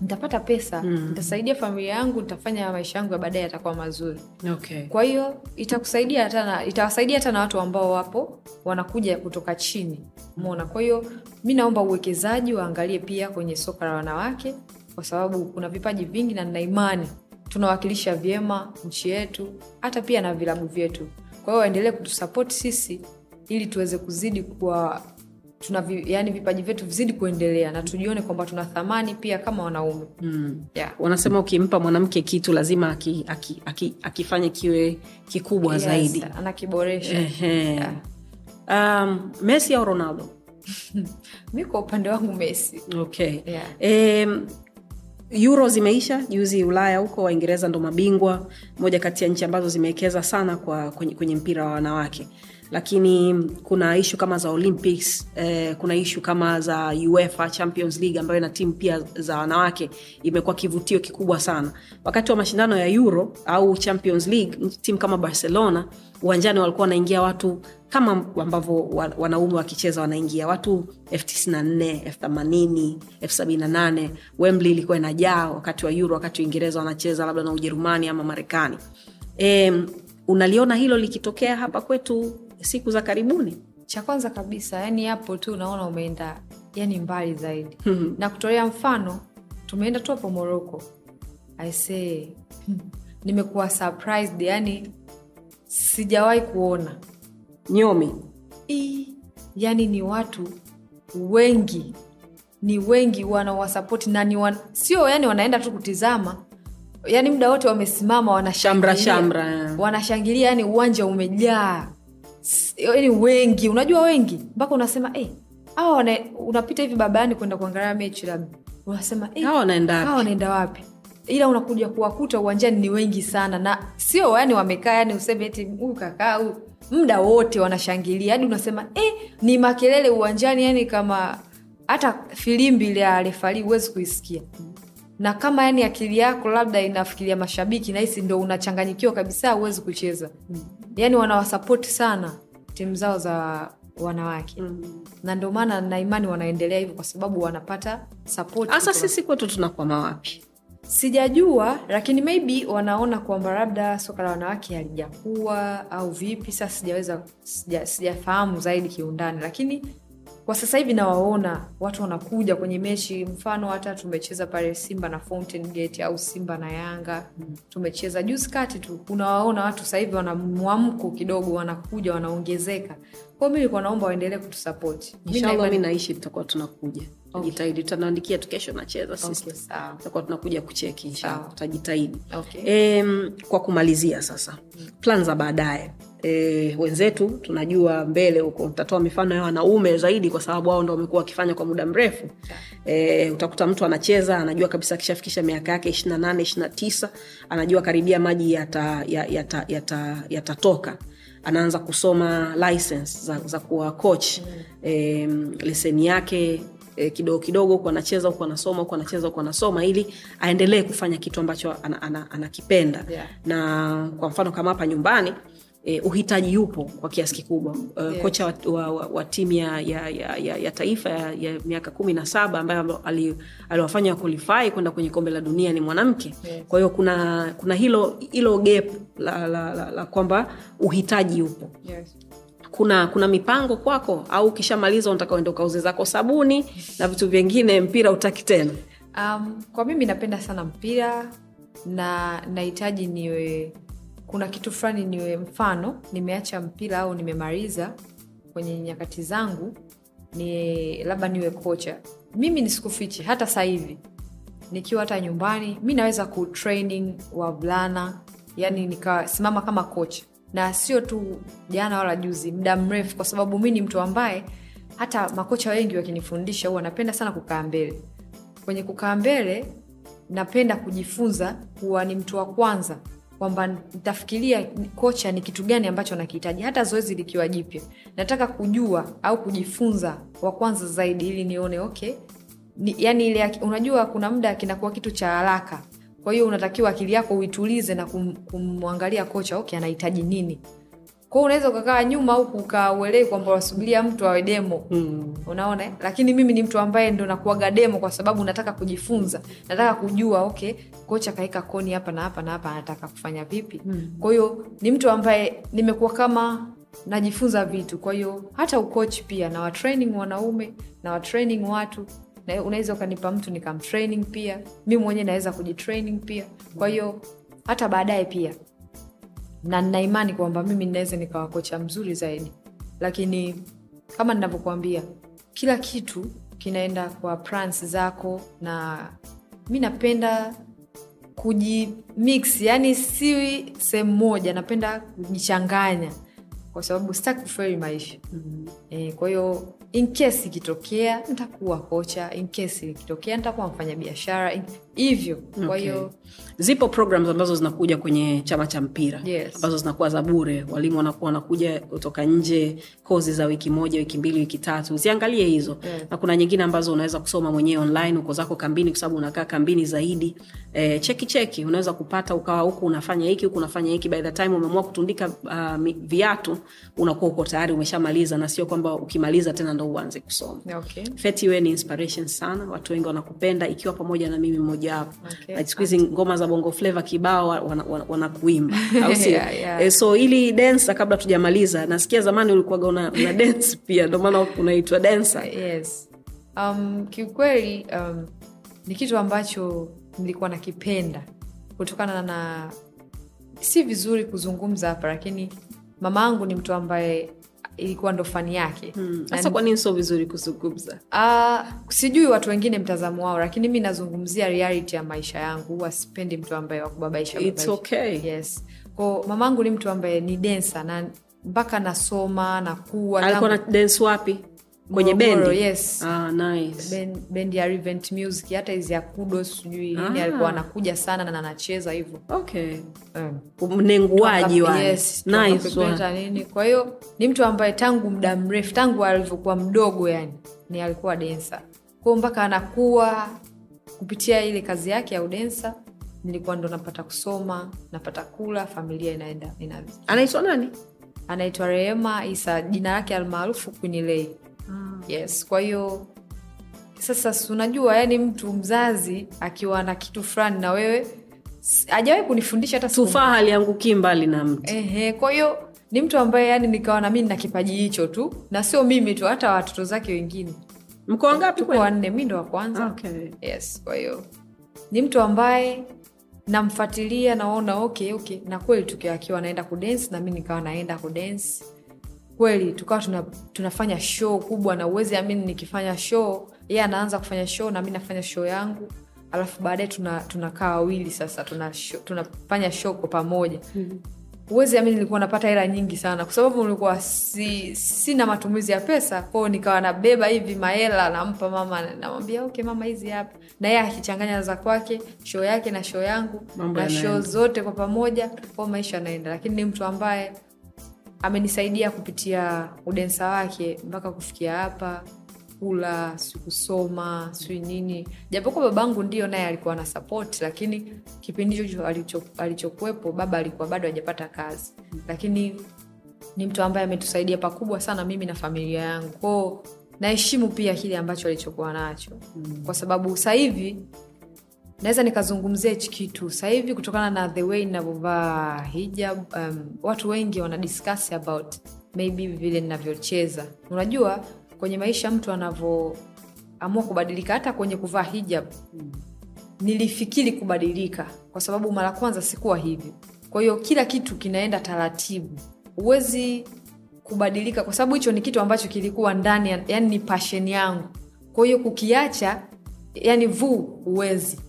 Speaker 2: nitapata pesa mm. nitasaidia familia yangu nitafanya maisha yangu ya baadaye yatakuwa mazuri
Speaker 1: okay.
Speaker 2: kwa hiyo itakusaidia hata na itawasaidia hata na watu ambao wapo wanakuja kutoka chini mona kwa hiyo mi naomba uwekezaji waangalie pia kwenye soka la wanawake kwa sababu kuna vipaji vingi na nina imani tunawakilisha vyema nchi yetu hata pia na vilabu vyetu kwa hiyo waendelee kutusapoti sisi ili tuweze kuzidi kuwa tuna vi, yani vipaji vyetu vizidi kuendelea na tujione kwamba tuna thamani pia kama wanaume
Speaker 1: mm.
Speaker 2: yeah.
Speaker 1: wanasema ukimpa mwanamke kitu lazima aki, aki, aki, akifanye kiwe kikubwa
Speaker 2: Yes,
Speaker 1: zaidi
Speaker 2: anakiboresha Yeah.
Speaker 1: um, messi au ronaldo
Speaker 2: mi kwa upande wangu messi
Speaker 1: okay
Speaker 2: Yeah.
Speaker 1: Em, euro zimeisha juzi ulaya huko waingereza ndo mabingwa moja kati ya nchi ambazo zimewekeza sana kwa kwenye, kwenye mpira wa wanawake lakini kuna ishu kama za olympics eh, kuna ishu kama za uefa champions league ambayo ina timu pia za wanawake imekuwa kivutio kikubwa sana. Wakati wa mashindano ya euro au champions league timu kama barcelona uwanjani walikuwa wanaingia watu kama ambavyo wa- wanaume wakicheza wanaingia. Watu elfu tisini na nne elfu themanini elfu ilikuwa inajaa wakati wa euro wakati uingereza wanacheza labda na ujerumani ama marekani. E, unaliona hilo likitokea hapa kwetu siku za karibuni?
Speaker 2: Cha kwanza kabisa yani hapo tu unaona umeenda yani mbali zaidi. Na kutolea mfano tumeenda tu hapo moroko aisee nimekuwa surprised yani sijawahi kuona.
Speaker 1: Nyomi?
Speaker 2: Yani ni watu wengi ni wengi wanawasapoti na ni wan... sio yani wanaenda tu kutizama. Yani muda wote wamesimama wanashamra
Speaker 1: Shamra, shamra.
Speaker 2: wanashangilia yani uwanja umejaa yani wengi unajua wengi mpaka unasema hey, awa wana... unapita hivi babani kwenda kuangalia mechi labda unasema
Speaker 1: hey, wanaenda wapi?
Speaker 2: wapi? Ila unakuja kuwakuta uwanjani ni wengi sana na sio yani wamekaa yani useme eti huyu kakaa muda wote wanashangilia. Hadi unasema eh, ni makelele uwanjani yani kama hata filimbi ile ya refari huwezi kuisikia. Na kama yani akili yako labda inafikiria mashabiki nahisi ndo unachanganyikiwa kabisa huwezi kucheza yani wanawasapoti sana timu zao za wanawake. Na ndio maana naimani wanaendelea hivyo kwa sababu wanapata support
Speaker 1: hasa sisi kwetu tunakwama wapi?
Speaker 2: Sijajua lakini maybe wanaona kwamba labda soka la wanawake halijakuwa au vipi sasa sijaweza sija- sijafahamu zaidi kiundani. Lakini kwa sasa hivi nawaona watu wanakuja kwenye mechi. Mfano hata tumecheza pale simba na fountain gate au simba na yanga. Tumecheza juzi kati tu. Unawaona watu sasa hivi wana mwamko kidogo wanakuja wanaongezeka kwao mi nilikuwa naomba waendelee kutusapoti
Speaker 1: inshallah mi naishi tutakuwa tunakuja. Tutajitahidi tutanaandikia tu kesho nacheza sisi.
Speaker 2: Okay,
Speaker 1: tutakuwa tunakuja kucheki inshallah. Tutajitahidi.
Speaker 2: Okay.
Speaker 1: E, kwa kumalizia sasa plan za baadaye. E, wenzetu tunajua mbele huko tutatoa mifano ya wanaume zaidi kwa sababu wao ndo wamekuwa wakifanya kwa muda mrefu. E, utakuta mtu anacheza anajua kabisa akishafikisha miaka yake ishirina nane ishirina tisa anajua karibia maji yatatoka yata, yata, yata, yatatoka. Anaanza kusoma license za, za kuwa coach e, leseni yake e, kidogo kidogo huku anacheza huku anasoma huku anacheza huku anasoma ili aendelee kufanya kitu ambacho anakipenda ana, ana, ana
Speaker 2: Yeah.
Speaker 1: na kwa mfano kama hapa nyumbani E, uhitaji yupo kwa kiasi kikubwa uh,
Speaker 2: yeah.
Speaker 1: kocha wa, wa, wa, wa timu ya, ya, ya, ya, taifa ya, ya miaka kumi na saba ambayo ali- aliwafanya qualify kwenda kwenye kombe la dunia ni mwanamke
Speaker 2: yeah.
Speaker 1: kwa hiyo kuna kuna hilo hilo gap la, la, la, la kwamba uhitaji yupo
Speaker 2: yes.
Speaker 1: kuna kuna mipango kwako au ukishamaliza unataka uende ukauze zako sabuni na vitu vingine mpira utaki tena
Speaker 2: Um, kwa mimi napenda sana mpira na nahitaji niwe kuna kitu fulani niwe mfano nimeacha mpira au nimemaliza kwenye nyakati zangu ni labda niwe kocha. Mimi nisikufichi hata sasa hivi. Nikiwa hata nyumbani mi naweza kutraining wavulana yani nikasimama kama kocha. Na sio tu jana wala juzi muda mrefu kwa sababu mi ni mtu ambaye hata makocha wengi wakinifundisha huwa napenda sana kukaa mbele. Kwenye kukaa mbele napenda kujifunza kuwa ni mtu wa kwanza kwamba nitafikiria kocha ni kitu gani ambacho nakihitaji hata zoezi likiwa jipya. Nataka kujua au kujifunza wa kwanza zaidi ili nione okay ni, yani ile unajua kuna muda kinakuwa kitu cha haraka. Kwa hiyo unatakiwa akili yako uitulize na kum, kumwangalia kocha okay anahitaji nini kwao unaweza ukakaa nyuma huku ukauelewi kwamba wasubiria mtu awe demo. Mm. unaona? Lakini mimi ni mtu ambaye ndo nakuaga demo kwa sababu nataka kujifunza. Nataka kujua okay kocha kaeka koni hapa na hapa na hapa anataka kufanya vipi? Mm. kwa hiyo ni mtu ambaye nimekuwa kama najifunza vitu. Kwa hiyo hata ukochi pia na watraining wanaume na watraining watu na unaweza ukanipa mtu nikamtraining pia. Mi mwenyewe naweza kujitraining pia. Kwa hiyo hata baadaye pia na nina imani kwamba mimi ninaweza nikawa kocha mzuri zaidi. Lakini kama ninavyokuambia kila kitu kinaenda kwa plans zako na mi napenda kujimix yani siwi sehemu moja napenda kujichanganya. Kwa sababu sitaki kufeli maisha. Mm-hmm. e, kwa hiyo in case ikitokea nitakuwa kocha. In case ikitokea nitakuwa mfanya biashara hivyo. Kwa hiyo
Speaker 1: okay. zipo programs ambazo zinakuja kwenye chama cha mpira.
Speaker 2: Yes.
Speaker 1: ambazo zinakuwa za bure. Walimu wanakuwa wanakuja kutoka nje kozi za wiki moja wiki mbili wiki tatu. Ziangalie hizo.
Speaker 2: Yeah.
Speaker 1: na kuna nyingine ambazo unaweza kusoma mwenyewe online uko zako kambini kwa sababu unakaa kambini zaidi. E, cheki cheki. Unaweza kupata ukawa huku unafanya hiki huku unafanya hiki. By the time umeamua kutundika uh, viatu unakuwa uko tayari umeshamaliza. Na sio kwamba ukimaliza tena ndo uanze kusoma
Speaker 2: okay.
Speaker 1: feti ni inspiration sana watu wengi wanakupenda ikiwa pamoja na mimi mmoja wapo
Speaker 2: Okay.
Speaker 1: Like siku hizi ngoma za bongo fleva kibao wanakuimba wana, wana au sio
Speaker 2: Yeah, yeah.
Speaker 1: E, so ili densa kabla tujamaliza nasikia zamani ulikuwaga una, una dance pia ndo maana unaitwa densa
Speaker 2: yes um, kiukweli um, ni kitu ambacho nilikuwa nakipenda kutokana na si vizuri kuzungumza hapa lakini mama yangu ni mtu ambaye ilikuwa ndo fani yake.
Speaker 1: Sasa kwa nini sio vizuri kuzungumza?
Speaker 2: Uh, sijui watu wengine mtazamo wao lakini mi nazungumzia reality ya maisha yangu. Huwa sipendi mtu ambaye wakubabaisha
Speaker 1: It's okay.
Speaker 2: yes. Ko mamangu ni mtu ambaye ni densa na mpaka nasoma nakuwa
Speaker 1: alikuwa na dance wapi kwenye bendi?
Speaker 2: yes.
Speaker 1: ah, nice.
Speaker 2: Ben- bendi ya Revent music hata hizi ya kudo sijui nini
Speaker 1: Ah.
Speaker 2: alikuwa anakuja sana na anacheza hivyo.
Speaker 1: Okay.
Speaker 2: Um,
Speaker 1: mnenguaji
Speaker 2: Yes,
Speaker 1: nice
Speaker 2: nini. Kwa hiyo ni mtu ambaye tangu muda mrefu tangu alivyokuwa mdogo yani ni alikuwa densa kwao mpaka anakuwa kupitia ile kazi yake ya udensa nilikuwa ndo napata kusoma napata kula familia inaenda ina
Speaker 1: anaitwa nani?
Speaker 2: Anaitwa rehema isa jina lake almaarufu kwinilei yes kwa hiyo sasa unajua yani mtu mzazi akiwa na kitu fulani na wewe ajawai hajawahi kunifundisha hata
Speaker 1: tufaa haliangukii mbali na mti
Speaker 2: Ehe, kwa hiyo ni mtu ambaye yani nikawa na mimi na kipaji hicho tu na sio mimi tu hata watoto zake wengine.
Speaker 1: Mko wangapi
Speaker 2: tuko wanne mi ndo wa kwanza.
Speaker 1: Okay.
Speaker 2: yes kwa hiyo ni mtu ambaye namfuatilia naona okay okay na kweli tukiwa akiwa anaenda kudensi na mi nikawa naenda kudance kweli tukawa tuna, tunafanya show kubwa na uwezi amini nikifanya show yeye anaanza kufanya show na mi nafanya show yangu alafu baadaye tunakaa tuna wawili sasa tuna show, tunafanya show kwa pamoja. Uwezi amini nilikuwa napata hela nyingi sana kwa sababu nilikuwa si, sina matumizi ya pesa kwao nikawa nabeba hivi mahela nampa mama namwambia okay mama hizi hapa. Na yeye akichanganya za kwake shoo yake na shoo yangu
Speaker 1: Mambo
Speaker 2: na
Speaker 1: shoo
Speaker 2: zote kwa pamoja kwao maisha yanaenda. Lakini ni mtu ambaye amenisaidia kupitia udensa wake mpaka kufikia hapa kula sikusoma sijui nini. Japokuwa babangu ndio naye alikuwa na support lakini kipindi hicho alichokuwepo baba alikuwa bado hajapata kazi. Lakini ni mtu ambaye ametusaidia pakubwa sana mimi na familia yangu. Kwao naheshimu pia kile ambacho alichokuwa nacho. Mm. kwa sababu sasa hivi naweza nikazungumzia hichi kitu. Sasa hivi kutokana na the way ninavyovaa hijab um, watu wengi wana discuss about maybe vile ninavyocheza. Unajua kwenye maisha mtu anavyoamua kubadilika hata kwenye kuvaa hijab nilifikiri kubadilika kwa sababu mara kwanza sikuwa hivi kwa hiyo kila kitu kinaenda taratibu. Huwezi kubadilika kwa sababu hicho ni kitu ambacho kilikuwa ndani yani ni pashen yangu. Kwa hiyo kukiacha yani vuu huwezi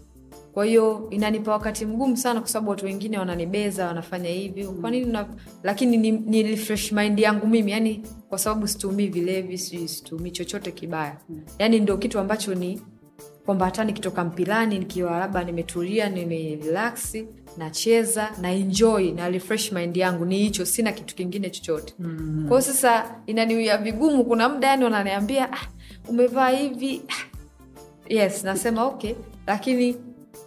Speaker 2: kwa hiyo inanipa wakati mgumu sana kwa sababu watu wengine wananibeza wanafanya hivi. Kwa nini una... lakini ni, ni refresh mind yangu mimi. Yani kwa sababu situmii vilevi situmii chochote kibaya. Yani ndio kitu ambacho ni kwamba hata nikitoka mpilani nikiwa labda nimetulia nimerelax nacheza na enjoy na refresh mind yangu ni hicho sina kitu kingine chochote. Mm. kwao sasa inaniwia vigumu kuna muda yani wananiambia ah, umevaa hivi. Ah, yes nasema okay lakini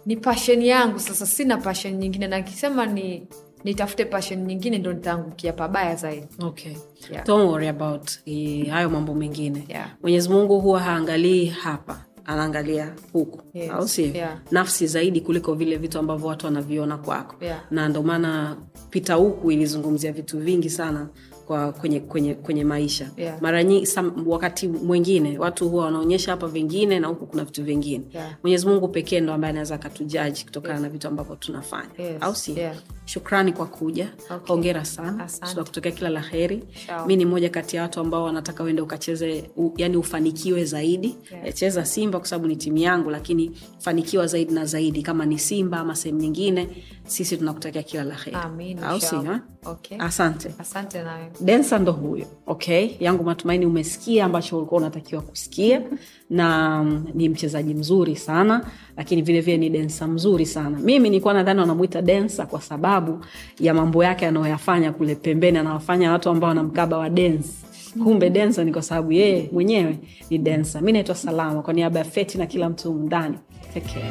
Speaker 2: ni pashen yangu sasa sina pashen nyingine na nikisema ni nitafute pashen nyingine ndo nitaangukia pabaya zaidi
Speaker 1: okay.
Speaker 2: Yeah.
Speaker 1: Don't worry about eh, hayo mambo mengine
Speaker 2: Yeah.
Speaker 1: mwenyezi mungu huwa haangalii hapa anaangalia huku
Speaker 2: Yes.
Speaker 1: au sio
Speaker 2: Yeah.
Speaker 1: nafsi zaidi kuliko vile vitu ambavyo watu wanaviona kwako
Speaker 2: Yeah.
Speaker 1: na ndomaana pita huku ilizungumzia vitu vingi sana kwa kwenye kwenye kwenye maisha
Speaker 2: Yeah.
Speaker 1: mara nyingi wakati mwingine watu huwa wanaonyesha hapa vingine na huku kuna vitu vingine
Speaker 2: Yeah.
Speaker 1: mwenyezi mungu pekee ndo ambaye anaweza akatujaji kutokana na vitu ambavyo tunafanya
Speaker 2: Yes.
Speaker 1: au si
Speaker 2: Yeah.
Speaker 1: Shukrani kwa kuja.
Speaker 2: Okay.
Speaker 1: hongera sana.
Speaker 2: Asante.
Speaker 1: tunakutokea kila la heri. Mi ni moja kati ya watu ambao wanataka uende ukacheze u, yani ufanikiwe zaidi.
Speaker 2: Yeah.
Speaker 1: Eh, cheza simba kwa sababu ni timu yangu lakini fanikiwa zaidi na zaidi. Kama ni simba ama sehemu nyingine sisi tunakutakia kila la heri. Au sio?
Speaker 2: Okay.
Speaker 1: asante.
Speaker 2: Asante
Speaker 1: densa ndo huyo okay? Yangu matumaini umesikia ambacho ulikuwa unatakiwa kusikia na mm, ni mchezaji mzuri sana lakini vile vile ni densa mzuri sana. Mimi nilikuwa nadhani wanamwita densa kwa sababu ya mambo yake anayoyafanya kule pembeni anawafanya watu ambao wanamkaba wa densi kumbe densa ni kwa sababu yeye mwenyewe ni densa mi naitwa salama kwa niaba ya feti na kila mtu mndani ndani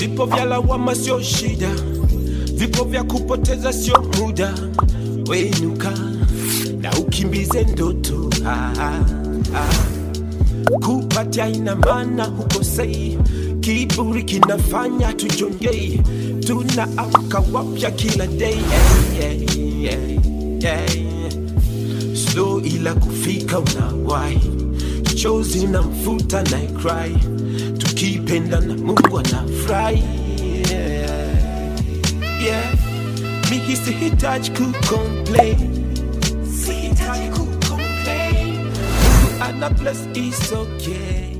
Speaker 3: Vipo vya lawama sio shida, vipo vya kupoteza sio muda. Wenuka na ukimbize ndoto ah, ah, ah. Kupatia ina maana hukosei, kiburi kinafanya tujongei, tunaamka wapya kila day yeah, yeah, yeah, yeah. Slow ila kufika unawahi, chozi na mfuta na cry, tukipenda na Mungu anafurahi yeah. yeah. Mimi sihitaji kucomplain, sihitaji kucomplain, Mungu ana bless is okay